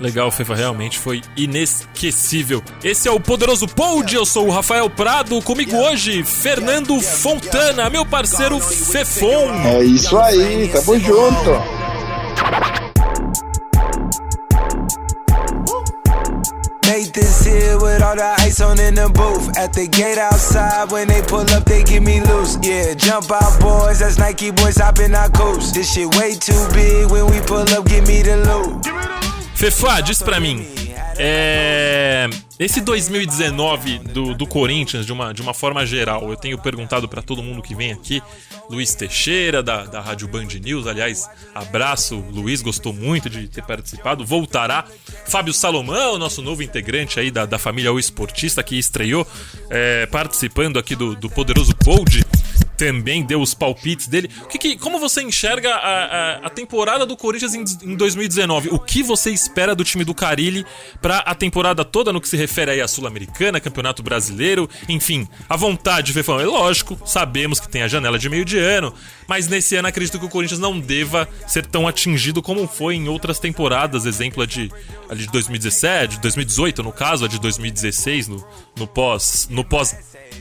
Legal, Fefa, realmente foi inesquecível. Esse é o Poderoso Pod, eu sou o Rafael Prado, comigo hoje, Fernando Fontana, meu parceiro Fefon. É isso aí, tamo junto. Nathan's here with all the ice on in the booth. At the gate outside, when they pull up, they me loose. Yeah, jump out, boys. That's Nike boys hopping our coast. This shit way too big. When we pull up, give me the loot. Fefa, diz pra mim. É. Esse 2019 do, do Corinthians, de uma, de uma forma geral, eu tenho perguntado para todo mundo que vem aqui. Luiz Teixeira, da, da Rádio Band News, aliás, abraço, Luiz, gostou muito de ter participado, voltará. Fábio Salomão, nosso novo integrante aí da, da família O Esportista, que estreou é, participando aqui do, do Poderoso Cold também deu os palpites dele. Que, que como você enxerga a, a, a temporada do Corinthians em, em, 2019? O que você espera do time do Carilli para a temporada toda no que se refere aí à Sul-Americana, Campeonato Brasileiro, enfim, a vontade, Fefão, é lógico, sabemos que tem a janela de meio de ano, mas nesse ano acredito que o Corinthians não deva ser tão atingido como foi em outras temporadas, exemplo a de, a de 2017, 2018 no caso, a de 2016 no, no pós no pós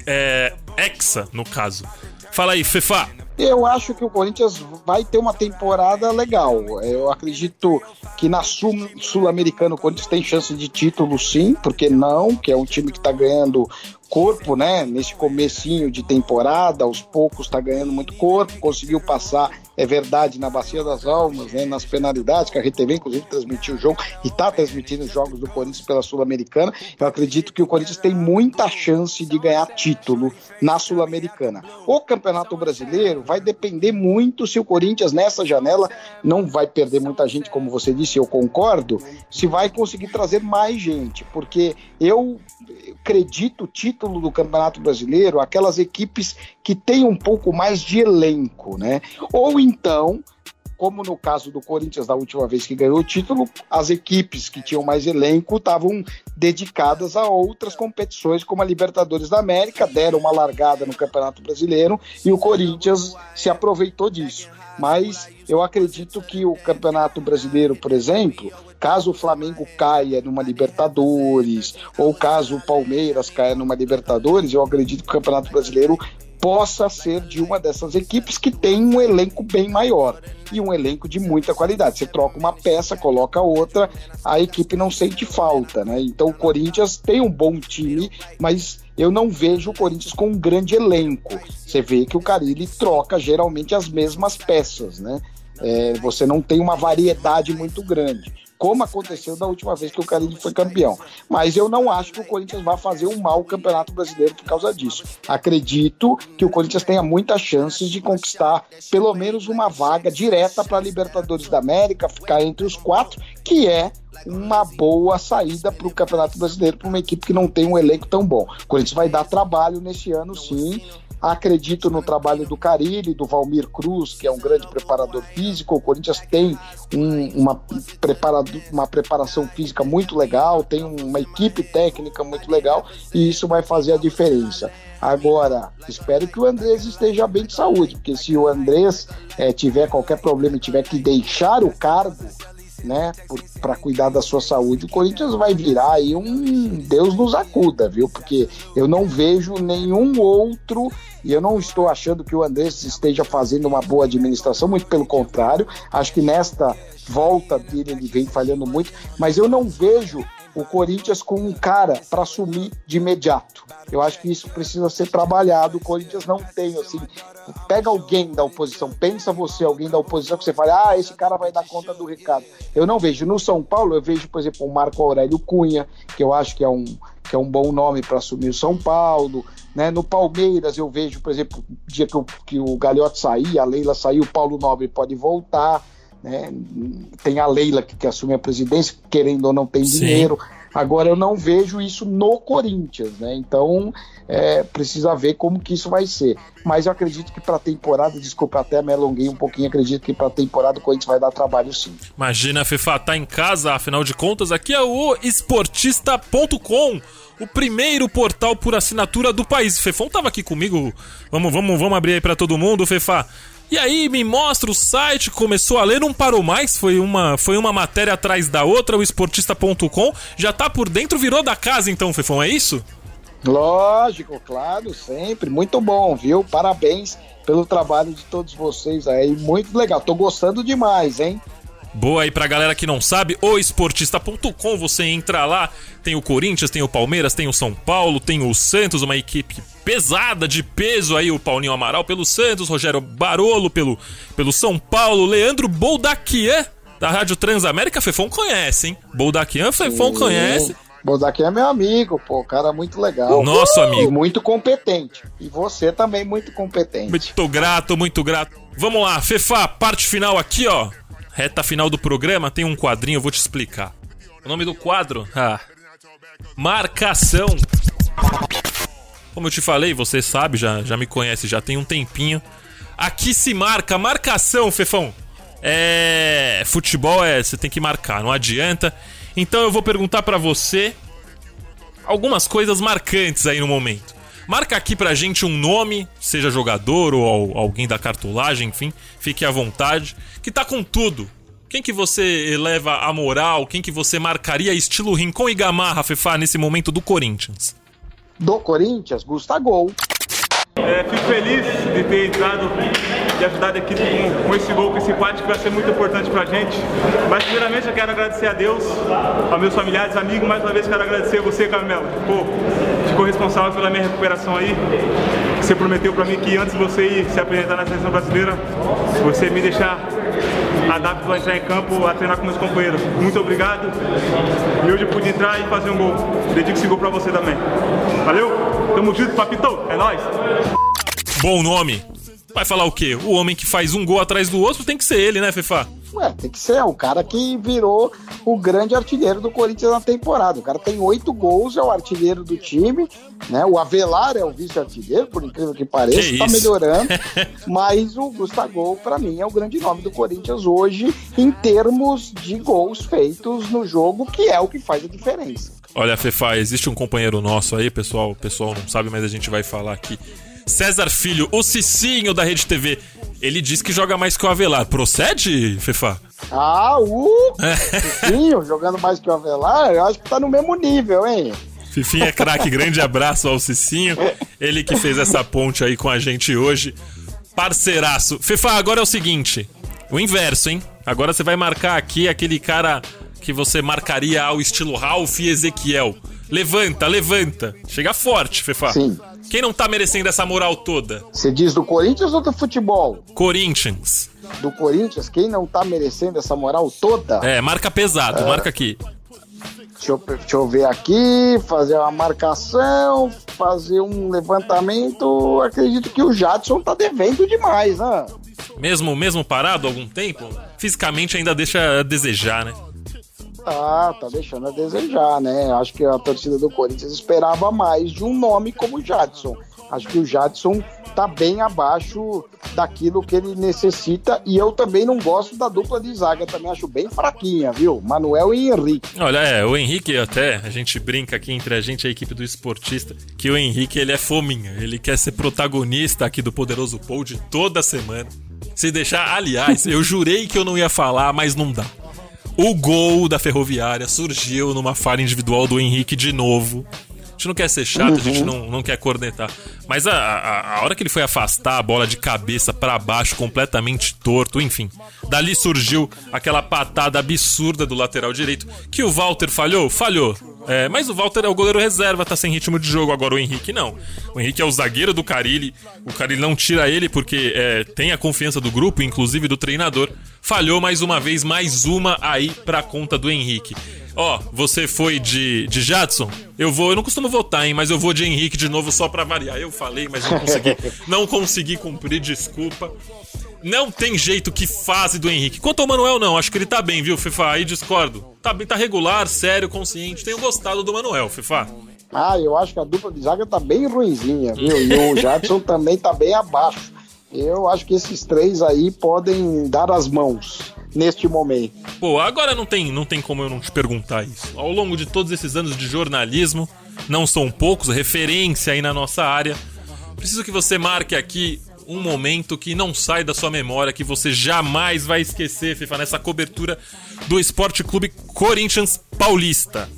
é, hexa, no caso. Fala aí, Fefa. Eu acho que o Corinthians vai ter uma temporada legal. Eu acredito que na Sul-Americana o Corinthians tem chance de título sim, porque não, que é um time que está ganhando corpo, né? Nesse comecinho de temporada, aos poucos está ganhando muito corpo, conseguiu passar é verdade, na Bacia das Almas, né, nas penalidades, que a RTV inclusive transmitiu o jogo e está transmitindo os jogos do Corinthians pela Sul-Americana. Eu acredito que o Corinthians tem muita chance de ganhar título na Sul-Americana. O Campeonato Brasileiro vai depender muito se o Corinthians, nessa janela, não vai perder muita gente, como você disse, eu concordo, se vai conseguir trazer mais gente, porque eu acredito o título do Campeonato Brasileiro aquelas equipes que têm um pouco mais de elenco, né? Ou então, como no caso do Corinthians da última vez que ganhou o título, as equipes que tinham mais elenco estavam dedicadas a outras competições, como a Libertadores da América, deram uma largada no Campeonato Brasileiro e o Corinthians se aproveitou disso. Mas eu acredito que o Campeonato Brasileiro, por exemplo, caso o Flamengo caia numa Libertadores, ou caso o Palmeiras caia numa Libertadores, eu acredito que o Campeonato Brasileiro possa ser de uma dessas equipes que tem um elenco bem maior e um elenco de muita qualidade. Você troca uma peça, coloca outra, a equipe não sente falta, né? Então o Corinthians tem um bom time, mas eu não vejo o Corinthians com um grande elenco. Você vê que o Carilli troca geralmente as mesmas peças, né? É, você não tem uma variedade muito grande como aconteceu da última vez que o Carilli foi campeão. Mas eu não acho que o Corinthians vá fazer um mau campeonato brasileiro por causa disso. Acredito que o Corinthians tenha muitas chances de conquistar pelo menos uma vaga direta para a Libertadores da América, ficar entre os quatro, que é uma boa saída para o Campeonato Brasileiro para uma equipe que não tem um elenco tão bom. O Corinthians vai dar trabalho nesse ano, sim. Acredito no trabalho do Carilli, do Valmir Cruz, que é um grande preparador físico. O Corinthians tem um, uma, uma preparação física muito legal, tem uma equipe técnica muito legal e isso vai fazer a diferença. Agora, espero que o Andrés esteja bem de saúde, porque se o Andrés é, tiver qualquer problema e tiver que deixar o cargo, né, para cuidar da sua saúde, o Corinthians vai virar aí um Deus nos acuda, viu? Porque eu não vejo nenhum outro e eu não estou achando que o Andrés esteja fazendo uma boa administração, muito pelo contrário, acho que nesta volta dele ele vem falhando muito, mas eu não vejo o Corinthians com um cara para assumir de imediato. Eu acho que isso precisa ser trabalhado. O Corinthians não tem, assim, pega alguém da oposição, pensa você, alguém da oposição, que você fala, ah, esse cara vai dar conta do recado. Eu não vejo. No São Paulo, eu vejo, por exemplo, o Marco Aurélio Cunha, que eu acho que é um, que é um bom nome para assumir o São Paulo. Né? No Palmeiras, eu vejo, por exemplo, dia que o, que o Galhote sair, a Leila saiu, o Paulo Nobre pode voltar. Né? Tem a Leila que, que assume a presidência, querendo ou não tem Sim. dinheiro. Agora eu não vejo isso no Corinthians, né? Então é, precisa ver como que isso vai ser. Mas eu acredito que para a temporada, desculpa, até me alonguei um pouquinho, acredito que para a temporada o Corinthians vai dar trabalho sim. Imagina, FIFA, tá em casa, afinal de contas, aqui é o esportista.com o primeiro portal por assinatura do país. Fefão tava aqui comigo. Vamos, vamos, vamos abrir aí para todo mundo, Fefa. E aí me mostra o site, começou a ler, não parou mais, foi uma, foi uma matéria atrás da outra, o esportista.com, já tá por dentro, virou da casa então, Fefão, é isso? Lógico, claro, sempre, muito bom, viu? Parabéns pelo trabalho de todos vocês aí, muito legal, tô gostando demais, hein? Boa aí pra galera que não sabe, o esportista.com, você entra lá, tem o Corinthians, tem o Palmeiras, tem o São Paulo, tem o Santos, uma equipe pesada de peso aí, o Paulinho Amaral pelo Santos, Rogério Barolo pelo, pelo São Paulo, Leandro Boldaquian da Rádio Transamérica, Fefão conhece, hein? Boldaquian, Fefão conhece. Boldaquian é meu amigo, pô, cara muito legal. Nosso amigo. E muito competente. E você também muito competente. Muito grato, muito grato. Vamos lá, Fefa, parte final aqui, ó. Reta final do programa, tem um quadrinho, eu vou te explicar. O nome do quadro? Ah. Marcação. Como eu te falei, você sabe, já, já me conhece, já tem um tempinho. Aqui se marca, marcação, Fefão. É. Futebol é. Você tem que marcar, não adianta. Então eu vou perguntar para você algumas coisas marcantes aí no momento. Marca aqui pra gente um nome, seja jogador ou alguém da cartolagem, enfim, fique à vontade, que tá com tudo. Quem que você eleva a moral? Quem que você marcaria estilo Rincon e Gamarra, Fefá, nesse momento do Corinthians? do Corinthians, Gustavo. É, fico feliz de ter entrado e ajudado a equipe com, com esse gol, com esse empate que vai ser muito importante pra gente. Mas primeiramente eu quero agradecer a Deus, aos meus familiares, amigos, mais uma vez quero agradecer a você, Camelo. Pô, ficou responsável pela minha recuperação aí. Você prometeu pra mim que antes de você ir se apresentar na seleção brasileira, você me deixar adapto a entrar em campo, a treinar com meus companheiros. Muito obrigado. E hoje eu pude entrar e fazer um gol. Dedico esse gol pra você também. Valeu? Tamo junto, papito. É nóis. Bom nome. Vai falar o quê? O homem que faz um gol atrás do outro tem que ser ele, né, Fefa? Ué, tem que ser o cara que virou o grande artilheiro do Corinthians na temporada. O cara tem oito gols, é o artilheiro do time, né? O Avelar é o vice-artilheiro, por incrível que pareça, Que tá isso? melhorando. (laughs) mas o Gustavo, pra mim, é o grande nome do Corinthians hoje, em termos de gols feitos no jogo, que é o que faz a diferença. Olha, Fefa, existe um companheiro nosso aí, pessoal, o pessoal não sabe, mas a gente vai falar aqui. César Filho, o Cicinho da Rede TV. Ele diz que joga mais que o Avelar. Procede, Fefa? Ah, o Cicinho, jogando mais que o Avelar, eu acho que tá no mesmo nível, hein? Fifinha é craque, grande abraço ao Cicinho. Ele que fez essa ponte aí com a gente hoje. Parceiraço. Fefa, agora é o seguinte: o inverso, hein? Agora você vai marcar aqui aquele cara que você marcaria ao estilo Ralph e Ezequiel. Levanta, levanta. Chega forte, Fefa. Sim. Quem não tá merecendo essa moral toda? Você diz do Corinthians ou do futebol? Corinthians. Do Corinthians, quem não tá merecendo essa moral toda? É, marca pesado, marca aqui. Deixa eu, deixa eu ver aqui, fazer uma marcação, fazer um levantamento. Acredito que o Jadson tá devendo demais, né? Mesmo, mesmo parado algum tempo, fisicamente ainda deixa a desejar, né? Tá, tá deixando a desejar, né? Acho que a torcida do Corinthians esperava mais de um nome como o Jadson. Acho que o Jadson tá bem abaixo daquilo que ele necessita e eu também não gosto da dupla de zaga, também acho bem fraquinha, viu? Manuel e Henrique. Olha, é, o Henrique até, a gente brinca aqui entre a gente e a equipe do esportista, que o Henrique ele é fominha, ele quer ser protagonista aqui do Poderoso Pod toda semana. Se deixar, aliás, eu jurei que eu não ia falar, mas não dá. O gol da Ferroviária surgiu numa falha individual do Henrique de novo. A gente não quer ser chato, a gente não, não quer cornetar. Mas a, a, a hora que ele foi afastar a bola de cabeça pra baixo, completamente torto, enfim. Dali surgiu aquela patada absurda do lateral direito. Que o Walter falhou? Falhou. É, mas o Walter é o goleiro reserva, tá sem ritmo de jogo. Agora o Henrique não. O Henrique é o zagueiro do Carilli. O Carilli não tira ele porque é, tem a confiança do grupo, inclusive do treinador. Falhou mais uma vez, mais uma aí pra conta do Henrique. Ó, você foi de, de Jadson? Eu vou, eu não costumo votar, hein, mas eu vou de Henrique de novo só pra variar. Eu falei, mas não consegui, (laughs) não consegui cumprir, desculpa. Não tem jeito que fase do Henrique. Quanto ao Manuel, não. Acho que ele tá bem, viu, Fifa? Aí discordo. Tá bem, tá regular, sério, consciente. Tenho gostado do Manuel, Fifa. Ah, eu acho que a dupla de zaga tá bem ruinzinha, viu? E o (laughs) Jadson também tá bem abaixo. Eu acho que esses três aí podem dar as mãos neste momento. Pô, agora não tem, não tem como eu não te perguntar isso. Ao longo de todos esses anos de jornalismo, não são poucos, referência aí na nossa área, preciso que você marque aqui um momento que não sai da sua memória, que você jamais vai esquecer, FIFA, nessa cobertura do Esporte Clube Corinthians Paulista.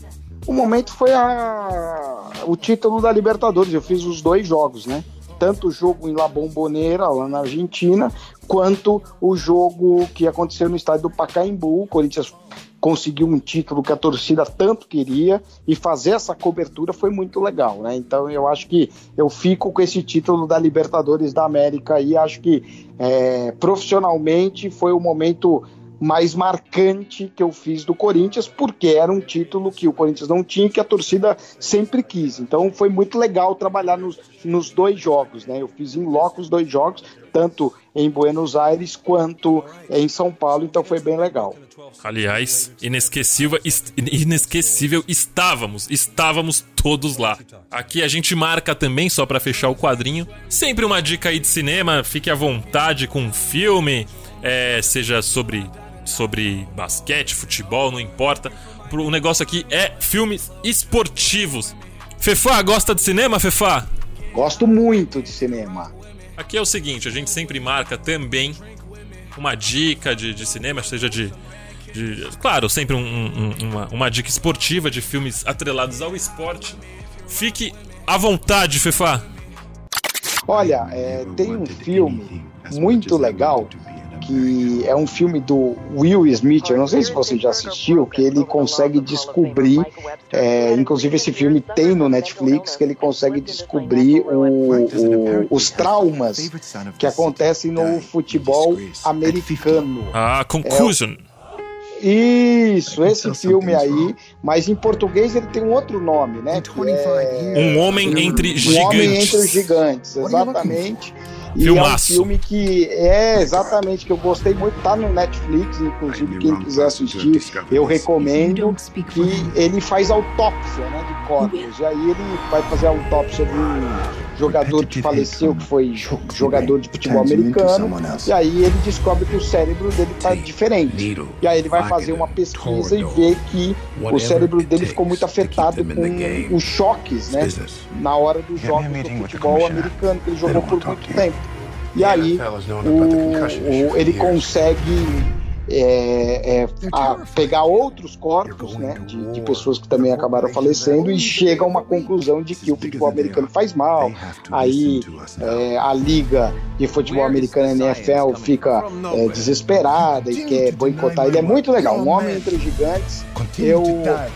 O momento foi a... o título da Libertadores. Eu fiz os dois jogos, né? Tanto o jogo em La Bombonera, lá na Argentina, quanto o jogo que aconteceu no estádio do Pacaembu. O Corinthians conseguiu um título que a torcida tanto queria e fazer essa cobertura foi muito legal, né? Então eu acho que eu fico com esse título da Libertadores da América e acho que é, profissionalmente foi o momento mais marcante que eu fiz do Corinthians, porque era um título que o Corinthians não tinha, que a torcida sempre quis. Então foi muito legal trabalhar nos, nos dois jogos, né? Eu fiz em loco os dois jogos, tanto em Buenos Aires quanto em São Paulo, então foi bem legal. Aliás, inesquecível, inesquecível estávamos, estávamos todos lá. Aqui a gente marca também, só pra fechar o quadrinho, sempre uma dica aí de cinema, fique à vontade com um filme, é, seja sobre, sobre basquete, futebol, não importa. O negócio aqui é filmes esportivos. Fefá, gosta de cinema, Fefá? Gosto muito de cinema. Aqui é o seguinte, a gente sempre marca também uma dica de, de cinema, seja de, de- Claro, sempre um- um- um- uma, uma dica esportiva de filmes atrelados ao esporte. Fique à vontade, Fefá. Olha, é, tem um filme muito legal que é um filme do Will Smith, eu não sei se você já assistiu, que ele consegue descobrir, é, inclusive esse filme tem no Netflix, que ele consegue descobrir o, o, os traumas que acontecem no futebol americano. Ah, Conclusion. É, isso, esse filme aí, mas em português ele tem um outro nome, né? É... Um Homem Entre Gigantes. Um Homem Entre Gigantes, exatamente. E Filmaço. é um filme que é exatamente que eu gostei muito, tá no Netflix, inclusive quem quiser assistir, eu recomendo que ele faz autópsia, né, de corpos. E aí ele vai fazer a autópsia de um jogador que faleceu, que foi jogador de futebol americano, e aí ele descobre que o cérebro dele está diferente. E aí ele vai fazer uma pesquisa e vê que o cérebro dele ficou muito afetado com os choques, né? Na hora dos jogos do futebol americano, que ele jogou por muito tempo. E aí o, o, ele consegue é, é, a pegar outros corpos né, de, de, pessoas que também acabaram falecendo e chega a uma conclusão de que o futebol americano faz mal. Aí é, a liga de futebol americano NFL fica é, desesperada e quer boicotar. Ele é muito legal, um homem entre gigantes. Eu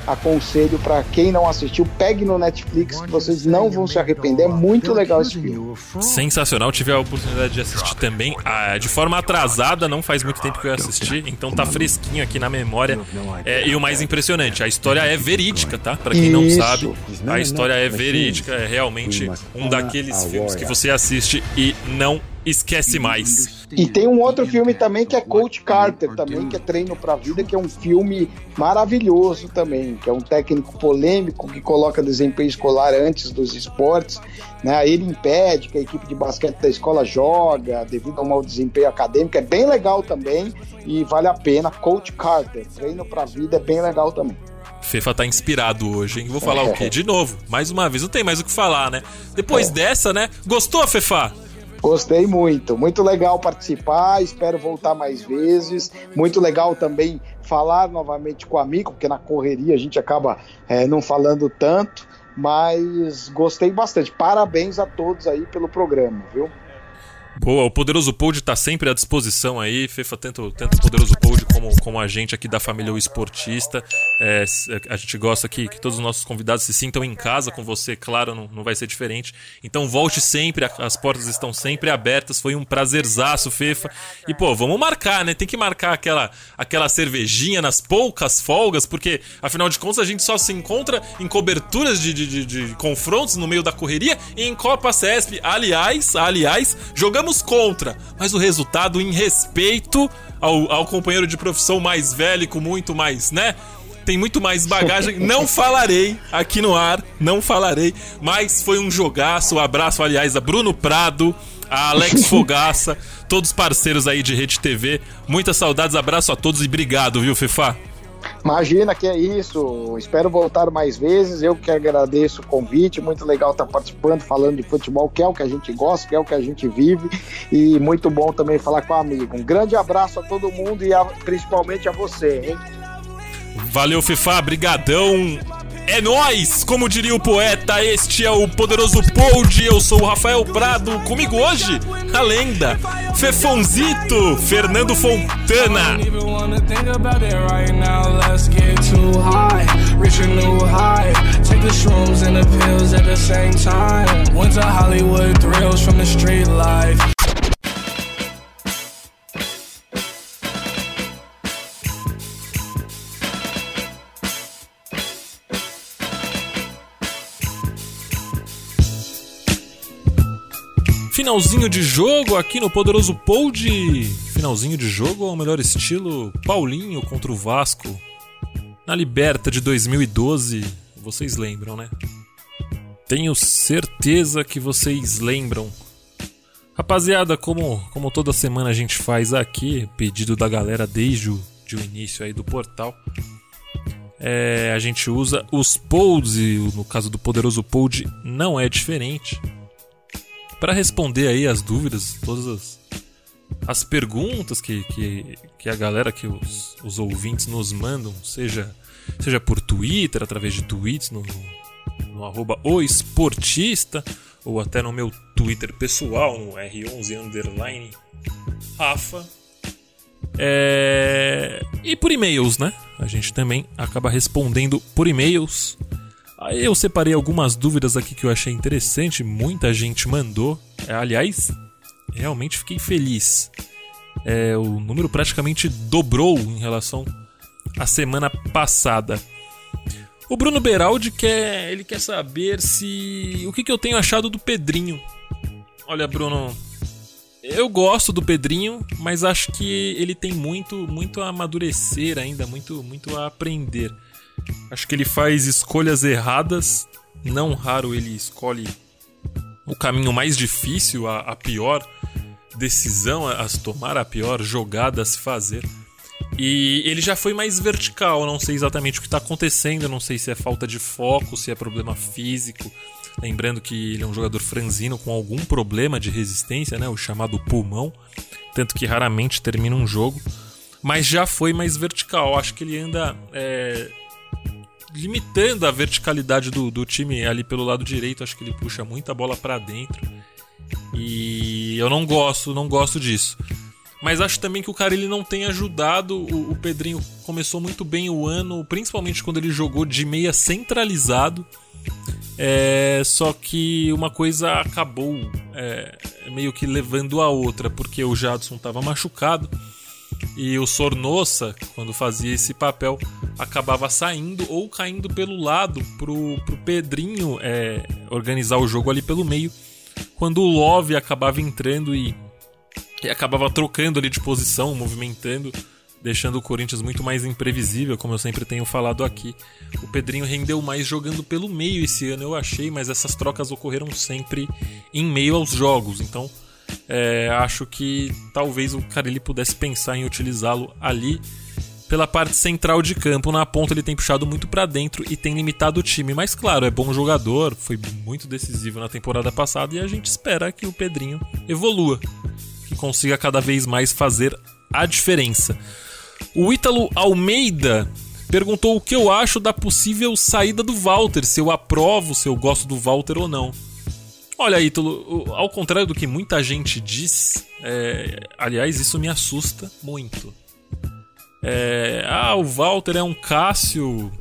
aconselho para quem não assistiu, pegue no Netflix que vocês não vão se arrepender. É muito legal esse filme. Sensacional, tive a oportunidade de assistir também ah, de forma atrasada, não faz muito tempo que eu assisti então tá fresquinho aqui na memória. É, e o mais impressionante, a história é verídica, tá? Para quem não sabe, a história é verídica, é realmente um daqueles filmes que você assiste e não esquece mais. E tem um outro filme também que é Coach Carter também, que é Treino para a Vida, que é um filme maravilhoso também, que é um técnico polêmico que coloca desempenho escolar antes dos esportes, né? Ele impede que a equipe de basquete da escola joga devido a um mau desempenho acadêmico, é bem legal também e vale a pena. Coach Carter, Treino para a Vida é bem legal também. Fefa tá inspirado hoje, hein? Vou falar o quê? (laughs) De novo, mais uma vez, não tem mais o que falar, né? Depois é. dessa, né? Gostou, Fefa? Gostei muito, muito legal participar, espero voltar mais vezes. Muito legal também falar novamente com o amigo, porque na correria a gente acaba é, não falando tanto, mas gostei bastante. Parabéns a todos aí pelo programa, viu? Boa, o Poderoso Pod está sempre à disposição aí. Fefa, tanto, o Poderoso Pod como, como a gente aqui da família O Esportista. É, a gente gosta que, que todos os nossos convidados se sintam em casa com você, claro, não, não vai ser diferente. Então volte sempre, as portas estão sempre abertas. Foi um prazerzaço, Fefa. E, pô, vamos marcar, né? Tem que marcar aquela, aquela cervejinha nas poucas folgas, porque, afinal de contas, a gente só se encontra em coberturas de, de, de, de confrontos no meio da correria e em Copa CESP. Aliás, aliás, jogando jogamos contra, mas o resultado em respeito ao, ao companheiro de profissão mais velho, com muito mais, né? Tem muito mais bagagem. (laughs) Não falarei aqui no ar, não falarei, mas foi um jogaço. Um abraço, aliás, a Bruno Prado, a Alex (laughs) Fogaça, todos parceiros aí de Rede TV. Muitas saudades, abraço a todos e obrigado, viu, Fefá? Imagina que é isso. Espero voltar mais vezes. Eu que agradeço o convite. Muito legal estar participando, falando de futebol, que é o que a gente gosta, que é o que a gente vive. E muito bom também falar com o amigo. Um grande abraço a todo mundo e a, principalmente a você, hein? Valeu, FIFA. Brigadão. É nós, como diria o poeta, este é o poderoso Pold, eu sou o Rafael Prado, comigo hoje, a lenda, Fefonzito, Fernando Fontana. Finalzinho de jogo aqui no Poderoso Pod. Finalzinho de jogo ao melhor estilo Paulinho contra o Vasco. Na Liberta de 2012. Vocês lembram, né? Tenho certeza que vocês lembram. Rapaziada, como, como toda semana a gente faz aqui, pedido da galera desde o, de o início aí do portal. É, a gente usa os pods e no caso do Poderoso Pod não é diferente para responder aí as dúvidas, todas as, as perguntas que, que, que a galera, que os, os ouvintes nos mandam, seja, seja por Twitter, através de tweets no, no no arroba o esportista, ou até no meu Twitter pessoal, no R11 underline Rafa. É... E por e-mails, né? A gente também acaba respondendo por e-mails. Eu separei algumas dúvidas aqui que eu achei interessante, muita gente mandou. É, aliás, realmente fiquei feliz. É, o número praticamente dobrou em relação à semana passada. O Bruno Beraldi quer, ele quer saber se o que, que eu tenho achado do Pedrinho. Olha, Bruno, eu gosto do Pedrinho, mas acho que ele tem muito, muito a amadurecer ainda, muito, muito a aprender. Acho que ele faz escolhas erradas. Não raro ele escolhe o caminho mais difícil, a, a pior decisão a, se tomar, a pior jogada a se fazer. E ele já foi mais vertical, não sei exatamente o que está acontecendo, não sei se é falta de foco, se é problema físico. Lembrando que ele é um jogador franzino com algum problema de resistência, né, o chamado pulmão, tanto que raramente termina um jogo. Mas já foi mais vertical, acho que ele anda é, limitando a verticalidade do, do time ali pelo lado direito, acho que ele puxa muita bola para dentro. E eu não gosto, não gosto disso. Mas acho também que o cara ele não tem ajudado. O, o, Pedrinho começou muito bem o ano, principalmente quando ele jogou de meia centralizado. É, só que uma coisa acabou é, meio que levando a outra, porque o Jadson estava machucado e o Sornossa, quando fazia esse papel, acabava saindo ou caindo pelo lado pro, pro Pedrinho é, organizar o jogo ali pelo meio, quando o Love acabava entrando e que acabava trocando ali de posição, movimentando, deixando o Corinthians muito mais imprevisível, como eu sempre tenho falado aqui. O Pedrinho rendeu mais jogando pelo meio esse ano, eu achei, mas essas trocas ocorreram sempre em meio aos jogos, então é, acho que talvez o Carilli pudesse pensar em utilizá-lo ali pela parte central de campo. Na ponta ele tem puxado muito para dentro e tem limitado o time. Mas claro, é bom jogador, foi muito decisivo na temporada passada e a gente espera que o Pedrinho evolua que consiga cada vez mais fazer a diferença. O Ítalo Almeida perguntou o que eu acho da possível saída do Walter, se eu aprovo, se eu gosto do Walter ou não. Olha, Ítalo, ao contrário do que muita gente diz, é, aliás, isso me assusta muito. É, ah, o Walter é um Cássio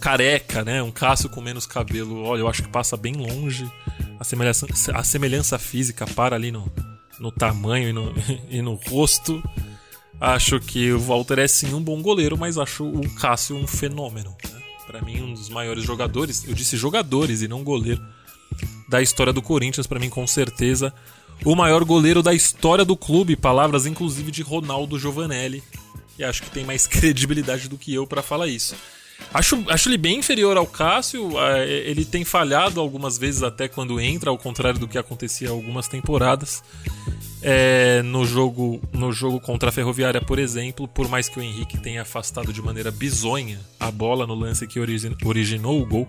careca, né? Um Cássio com menos cabelo. Olha, eu acho que passa bem longe. A semelhança, a semelhança física para ali no, no tamanho e no, (laughs) e no rosto. Acho que o Walter é sim um bom goleiro, mas acho o Cássio um fenômeno. Né? Para mim, um dos maiores jogadores, eu disse jogadores e não goleiro, da história do Corinthians. Para mim, com certeza, o maior goleiro da história do clube. Palavras, inclusive, de Ronaldo Giovanelli. E acho que tem mais (laughs) credibilidade do que eu para falar isso. Acho, acho ele bem inferior ao Cássio. Ele tem falhado algumas vezes até quando entra, ao contrário do que acontecia algumas temporadas. É, no jogo no jogo contra a Ferroviária, por exemplo, por mais que o Henrique tenha afastado de maneira bizonha a bola no lance que originou o gol,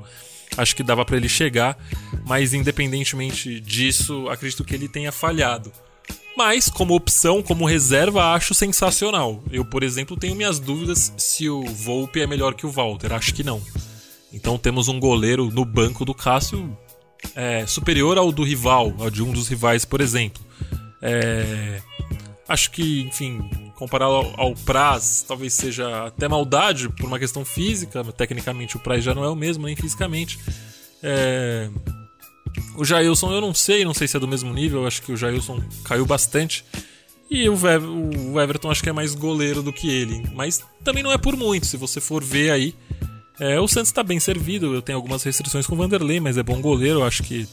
acho que dava para ele chegar, mas independentemente disso, acredito que ele tenha falhado. Mas, como opção, como reserva, acho sensacional. Eu, por exemplo, tenho minhas dúvidas se o Volpe é melhor que o Walter. Acho que não. Então temos um goleiro no banco do Cássio é, superior ao do rival, ao de um dos rivais, por exemplo. É, acho que, enfim, comparado ao, ao Praz, talvez seja até maldade por uma questão física. Tecnicamente, o Praz já não é o mesmo, nem fisicamente. É, o Jailson eu não sei, não sei se é do mesmo nível, acho que o Jailson caiu bastante. E o, o Everton acho que é mais goleiro do que ele. Mas também não é por muito, se você for ver aí. É, o Santos está bem servido, eu tenho algumas restrições com o Vanderlei, mas é bom goleiro, eu acho que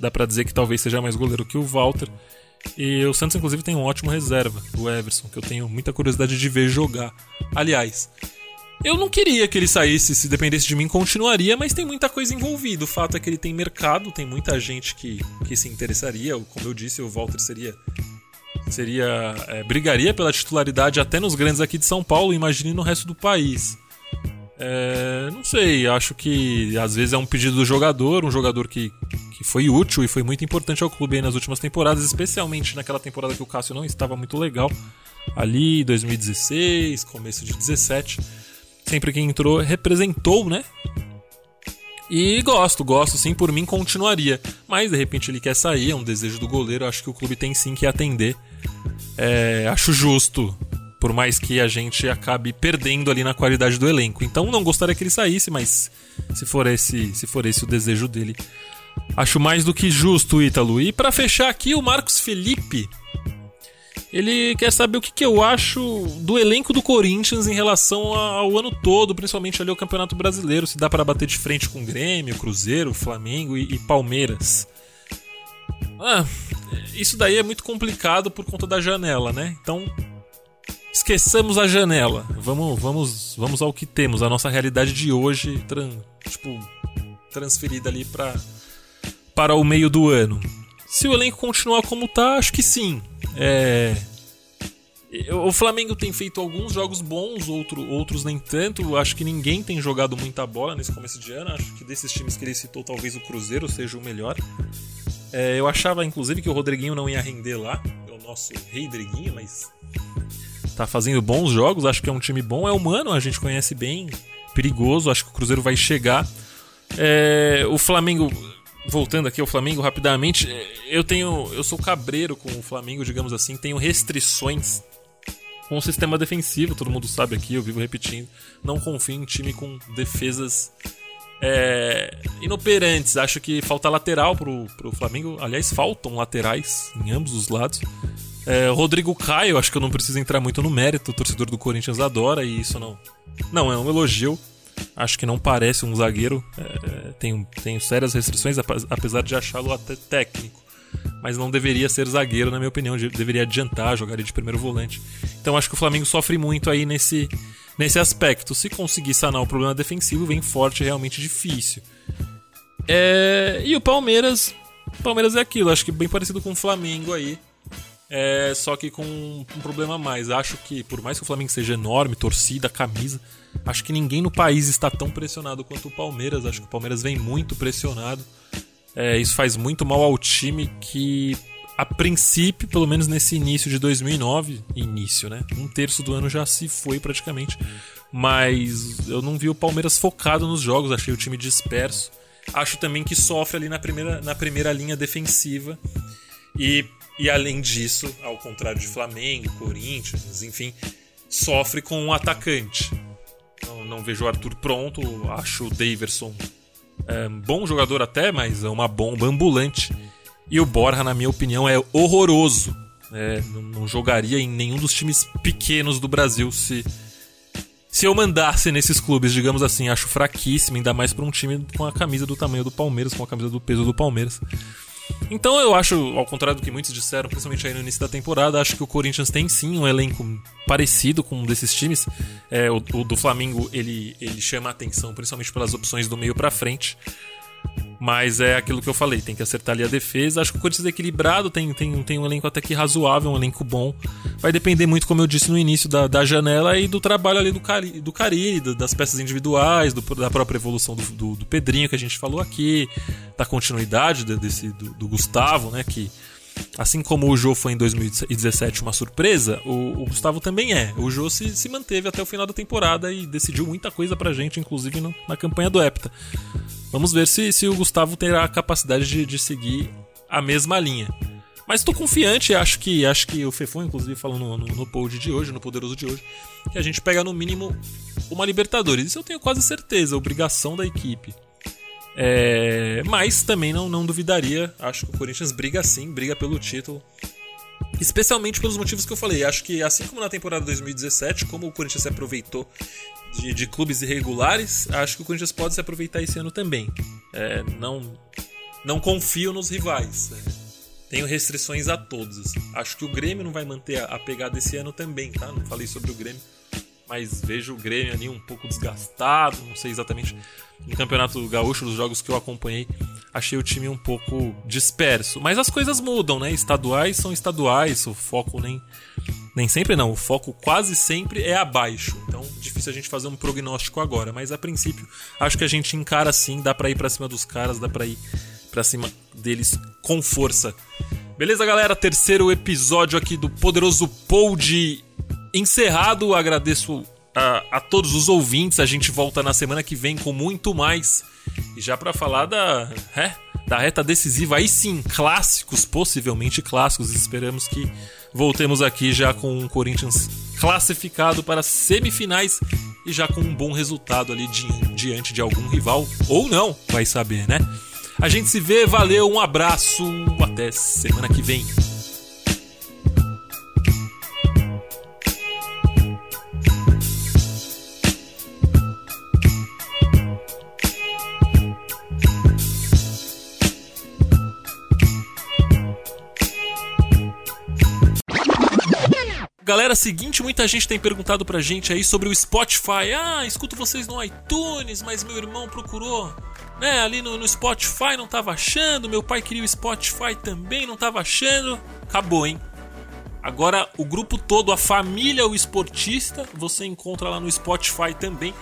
dá para dizer que talvez seja mais goleiro que o Walter. E o Santos, inclusive, tem um ótimo reserva, o Everson, que eu tenho muita curiosidade de ver jogar. Aliás, eu não queria que ele saísse, se dependesse de mim, continuaria, mas tem muita coisa envolvida. O fato é que ele tem mercado, tem muita gente que, que se interessaria. Como eu disse, o Walter seria. seria é, brigaria pela titularidade até nos grandes aqui de São Paulo, imagine no resto do país. É, não sei, acho que às vezes é um pedido do jogador, um jogador que, que foi útil e foi muito importante ao clube nas últimas temporadas, especialmente naquela temporada que o Cássio não estava muito legal, ali 2016, começo de 17 sempre que entrou, representou, né? E gosto, gosto sim, por mim continuaria. Mas de repente ele quer sair, é um desejo do goleiro, acho que o clube tem sim que atender. É, acho justo, por mais que a gente acabe perdendo ali na qualidade do elenco. Então não gostaria que ele saísse, mas se for esse, se for esse o desejo dele, acho mais do que justo, Ítalo. E para fechar aqui, o Marcos Felipe ele quer saber o que, que eu acho do elenco do Corinthians em relação ao ano todo, principalmente ali o Campeonato Brasileiro, se dá para bater de frente com Grêmio, Cruzeiro, Flamengo e, e Palmeiras. Ah, isso daí é muito complicado por conta da janela, né? Então, esqueçamos a janela. Vamos, vamos, vamos ao que temos, a nossa realidade de hoje, tran, tipo, transferida ali para para o meio do ano. Se o elenco continuar como tá, acho que sim. É... O Flamengo tem feito alguns jogos bons, outro, outros nem tanto. Acho que ninguém tem jogado muita bola nesse começo de ano. Acho que desses times que ele citou, talvez o Cruzeiro seja o melhor. É, eu achava, inclusive, que o Rodriguinho não ia render lá. É o nosso rei Driguinho, mas tá fazendo bons jogos. Acho que é um time bom. É humano, a gente conhece bem. Perigoso. Acho que o Cruzeiro vai chegar. É, o Flamengo voltando aqui ao Flamengo rapidamente, eu tenho, eu sou cabreiro com o Flamengo, digamos assim, tenho restrições com o sistema defensivo, todo mundo sabe aqui, eu vivo repetindo, não confio em time com defesas é, inoperantes. Acho que falta lateral pro, pro Flamengo. Aliás, faltam laterais em ambos os lados. É, Rodrigo Caio, acho que eu não preciso entrar muito no mérito, o torcedor do Corinthians adora e isso não, não é um elogio. Acho que não parece um zagueiro. É, tenho, tenho sérias restrições, apesar de achá-lo até técnico. Mas não deveria ser zagueiro, na minha opinião. Deveria adiantar, jogar de primeiro volante. Então acho que o Flamengo sofre muito aí nesse, nesse aspecto. Se conseguir sanar o problema defensivo, vem forte realmente difícil. É, e o Palmeiras. Palmeiras é aquilo, acho que bem parecido com o Flamengo aí. É, só que com um problema a mais. Acho que, por mais que o Flamengo seja enorme, torcida, camisa, acho que ninguém no país está tão pressionado quanto o Palmeiras. Acho que o Palmeiras vem muito pressionado. É, isso faz muito mal ao time que, a princípio, pelo menos nesse início de 2009, início, né? Um terço do ano já se foi praticamente. Mas eu não vi o Palmeiras focado nos jogos, achei o time disperso. Acho também que sofre ali na primeira, na primeira linha defensiva. E e além disso, ao contrário de Flamengo, Corinthians, enfim, sofre com um atacante. Não, não vejo o Arthur pronto, acho o Daverson é, bom jogador até, mas é uma bomba ambulante. E o Borja, na minha opinião, é horroroso. É, não, não, jogaria em nenhum dos times pequenos do Brasil se se eu mandasse nesses clubes, digamos assim, acho fraquíssimo, ainda mais para um time com a camisa do tamanho do Palmeiras, com a camisa do peso do Palmeiras. Então eu acho, ao contrário do que muitos disseram, principalmente aí no início da temporada, acho que o Corinthians tem sim um elenco parecido com um desses times. É, o, o, do Flamengo ele, ele chama a atenção, principalmente pelas opções do meio para frente. Mas é aquilo que eu falei, tem que acertar ali a defesa. Acho que o Corinthians é equilibrado, tem, tem, tem um elenco até que razoável, um elenco bom. Vai depender muito, como eu disse no início, da, da janela e do trabalho ali do Cari, do das peças individuais, do, da própria evolução do, do, do, Pedrinho que a gente falou aqui, da continuidade desse, do, do Gustavo, né? Que assim como o Jô foi em 2017 uma surpresa, o, o Gustavo também é. O Jô se, se, manteve até o final da temporada e decidiu muita coisa pra gente, inclusive no, na campanha do Hepta. Vamos ver se, se o Gustavo terá a capacidade de, de seguir a mesma linha. Mas estou confiante, acho que acho que o Fefon, inclusive, falou no, no, no pod de hoje, no Poderoso de hoje, que a gente pega no mínimo uma Libertadores. Isso eu tenho quase certeza, obrigação da equipe. É, mas também não, não duvidaria, acho que o Corinthians briga sim, briga pelo título. Especialmente pelos motivos que eu falei. Acho que assim como na temporada 2017, como o Corinthians se aproveitou de, de clubes irregulares, acho que o Corinthians pode se aproveitar esse ano também. É, não, não confio nos rivais. É, tenho restrições a todos. Acho que o Grêmio não vai manter a, a pegada esse ano também, tá? Não falei sobre o Grêmio, mas vejo o Grêmio ali um pouco desgastado, não sei exatamente. No Campeonato Gaúcho, dos jogos que eu acompanhei, achei o time um pouco disperso. Mas as coisas mudam, né? Estaduais são estaduais, o foco nem nem sempre não, o foco quase sempre é abaixo. Então, difícil a gente fazer um prognóstico agora, mas a princípio, acho que a gente encara assim, dá para ir para cima dos caras, dá para ir para cima deles com força. Beleza, galera? Terceiro episódio aqui do Poderoso Pod encerrado. Agradeço a, a todos os ouvintes. A gente volta na semana que vem com muito mais E já para falar da, é, da reta decisiva, aí sim, clássicos, possivelmente clássicos. Esperamos que voltemos aqui já com o Corinthians classificado para semifinais e já com um bom resultado ali di diante de algum rival. Ou não, vai saber, né? A gente se vê, valeu, um abraço, até semana que vem. Galera, seguinte, muita gente tem perguntado pra gente aí sobre o Spotify. Ah, escuto vocês no iTunes, mas meu irmão procurou, né, ali no, no Spotify, não tava achando. Meu pai queria o Spotify também, não tava achando. Acabou, hein? Agora o grupo todo, a família O Esportista, você encontra lá no Spotify também.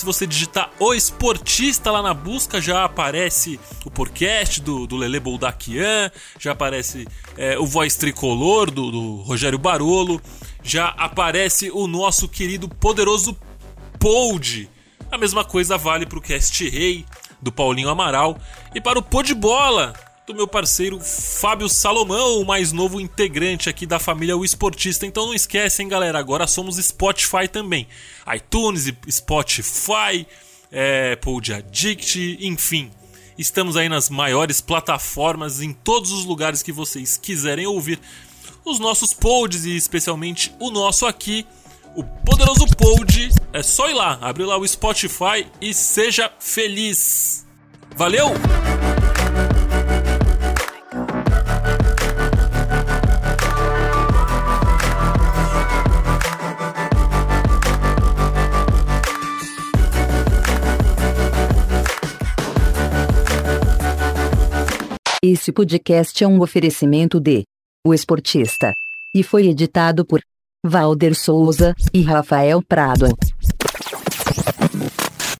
Se você digitar O Esportista lá na busca, já aparece o podcast do, do Lele Boldaquian, já aparece é, o Voz Tricolor do, do Rogério Barolo, já aparece o nosso querido poderoso Pod. A mesma coisa vale para o Cast Rei do Paulinho Amaral e para o Pô de Bola do meu parceiro Fábio Salomão, o mais novo integrante aqui da família O Esportista. Então não esquecem, galera, agora somos Spotify também. iTunes, Spotify, é, Addict, enfim. Estamos aí nas maiores plataformas, em todos os lugares que vocês quiserem ouvir os nossos pods e especialmente o nosso aqui, o poderoso pod. É só ir lá, abrir lá o Spotify e seja feliz. Valeu! Esse podcast é um oferecimento de O Esportista e foi editado por Valder Souza e Rafael Prado.